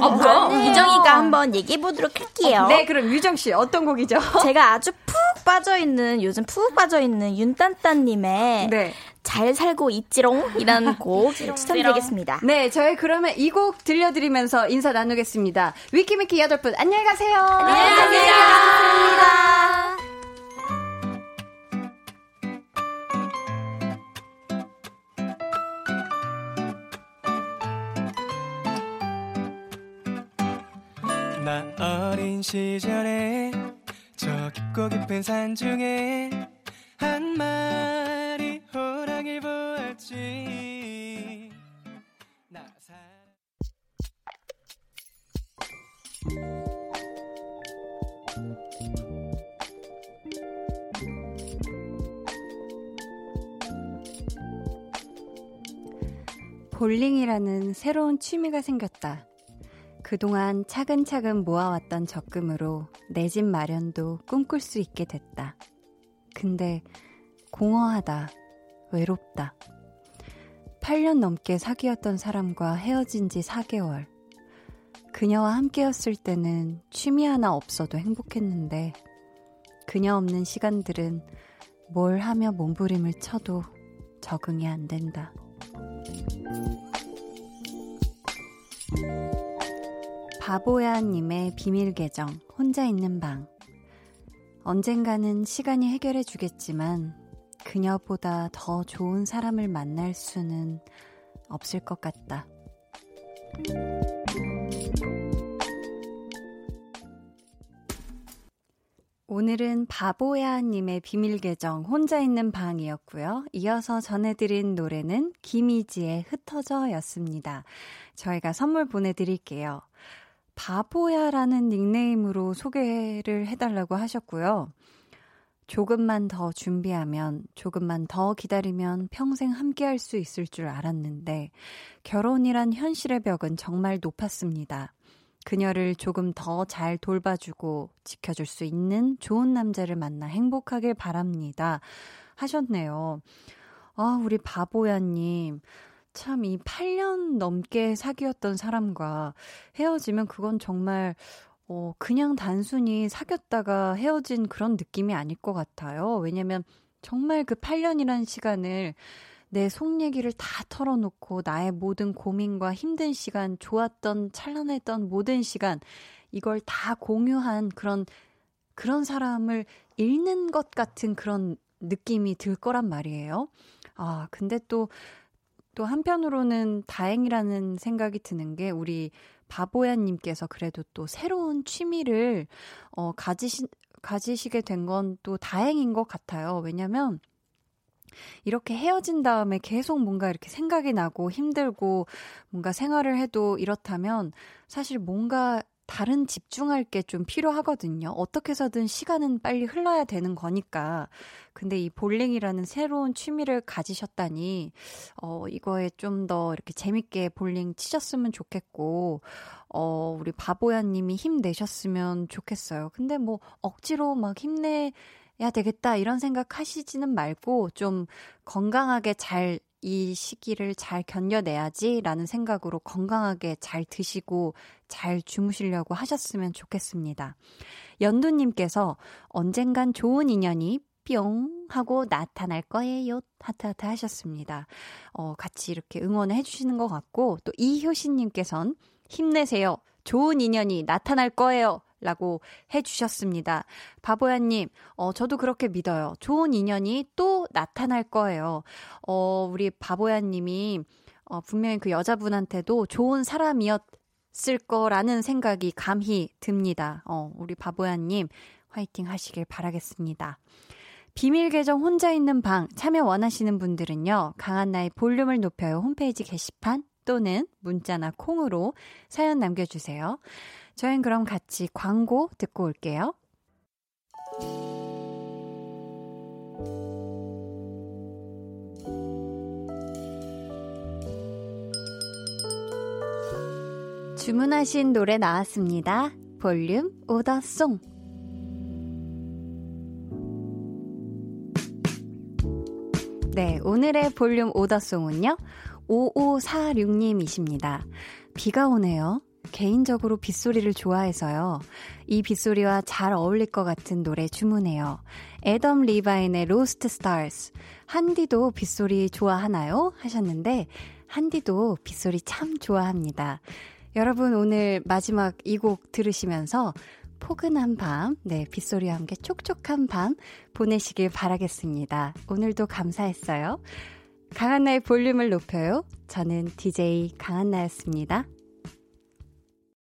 아, 뭐야? 네. 유정이가 한번 얘기해 보도록 할게요. 네, 그럼 유정 씨 어떤 곡이죠? 제가 아주 푹 빠져 있는 요즘 푹 빠져 있는 윤딴딴님의 네. 잘 살고 있지롱이라는 [LAUGHS] 곡 추천드리겠습니다. 네, 저희 그러면 이 곡 들려드리면서 인사 나누겠습니다. 위키미키 여덟 분 안녕히 가세요. 안녕히 가세요. 나 어린 시절에 저 깊고 깊은 산 중에 한마 리 호랑이를 보았지 나 사... 볼링이라는 새로운 취미가 생겼다. 그동안 차근차근 모아왔던 적금으로 내 집 마련도 꿈꿀 수 있게 됐다. 근데 공허하다. 외롭다. 8년 넘게 사귀었던 사람과 헤어진 지 4개월. 그녀와 함께였을 때는 취미 하나 없어도 행복했는데, 그녀 없는 시간들은 뭘 하며 몸부림을 쳐도 적응이 안 된다. 바보야님의 비밀 계정, 혼자 있는 방. 언젠가는 시간이 해결해 주겠지만, 그녀보다 더 좋은 사람을 만날 수는 없을 것 같다. 오늘은 바보야님의 비밀 계정 혼자 있는 방이었고요. 이어서 전해드린 노래는 김희지의 흩어져 였습니다. 저희가 선물 보내드릴게요. 바보야라는 닉네임으로 소개를 해달라고 하셨고요. 조금만 더 준비하면, 조금만 더 기다리면 평생 함께 할 수 있을 줄 알았는데, 결혼이란 현실의 벽은 정말 높았습니다. 그녀를 조금 더 잘 돌봐주고 지켜줄 수 있는 좋은 남자를 만나 행복하길 바랍니다. 하셨네요. 아, 우리 바보야님. 참, 이 8년 넘게 사귀었던 사람과 헤어지면 그건 정말, 어, 그냥 단순히 사귀었다가 헤어진 그런 느낌이 아닐 것 같아요. 왜냐면 정말 그 8년이라는 시간을 내 속 얘기를 다 털어놓고 나의 모든 고민과 힘든 시간, 좋았던, 찬란했던 모든 시간, 이걸 다 공유한 그런, 그런 사람을 잃는 것 같은 그런 느낌이 들 거란 말이에요. 아, 근데 또, 또 한편으로는 다행이라는 생각이 드는 게 우리 바보야님께서 그래도 또 새로운 취미를 어, 가지시, 가지시게 된 건 또 다행인 것 같아요. 왜냐면 이렇게 헤어진 다음에 계속 뭔가 이렇게 생각이 나고 힘들고 뭔가 생활을 해도 이렇다면 사실 뭔가 다른 집중할 게 좀 필요하거든요. 어떻게 해서든 시간은 빨리 흘러야 되는 거니까. 근데 이 볼링이라는 새로운 취미를 가지셨다니, 어, 이거에 좀 더 이렇게 재밌게 볼링 치셨으면 좋겠고, 어, 우리 바보야 님이 힘내셨으면 좋겠어요. 근데 뭐 억지로 막 힘내, 야 되겠다 이런 생각 하시지는 말고 좀 건강하게 잘 이 시기를 잘 견뎌내야지라는 생각으로 건강하게 잘 드시고 잘 주무시려고 하셨으면 좋겠습니다. 연두님께서 언젠간 좋은 인연이 뿅 하고 나타날 거예요. 하트하트 하셨습니다. 어, 같이 이렇게 응원을 해주시는 것 같고, 또 이효신님께선 힘내세요. 좋은 인연이 나타날 거예요. 라고 해주셨습니다. 바보야님, 어, 저도 그렇게 믿어요. 좋은 인연이 또 나타날 거예요. 어, 우리 바보야님이, 어, 분명히 그 여자분한테도 좋은 사람이었을 거라는 생각이 감히 듭니다. 어, 우리 바보야님, 화이팅 하시길 바라겠습니다. 비밀 계정 혼자 있는 방 참여 원하시는 분들은요, 강한나의 볼륨을 높여요 홈페이지 게시판 또는 문자나 콩으로 사연 남겨주세요. 저희는 그럼 같이 광고 듣고 올게요. 주문하신 노래 나왔습니다. 볼륨 오더송. 네, 오늘의 볼륨 오더송은요. 5546님이십니다. 비가 오네요. 개인적으로 빗소리를 좋아해서요. 이 빗소리와 잘 어울릴 것 같은 노래 주문해요. 애덤 리바인의 Lost Stars. 한디도 빗소리 좋아하나요? 하셨는데, 한디도 빗소리 참 좋아합니다. 여러분 오늘 마지막 이 곡 들으시면서 포근한 밤, 네, 빗소리와 함께 촉촉한 밤 보내시길 바라겠습니다. 오늘도 감사했어요. 강한나의 볼륨을 높여요. 저는 DJ 강한나였습니다.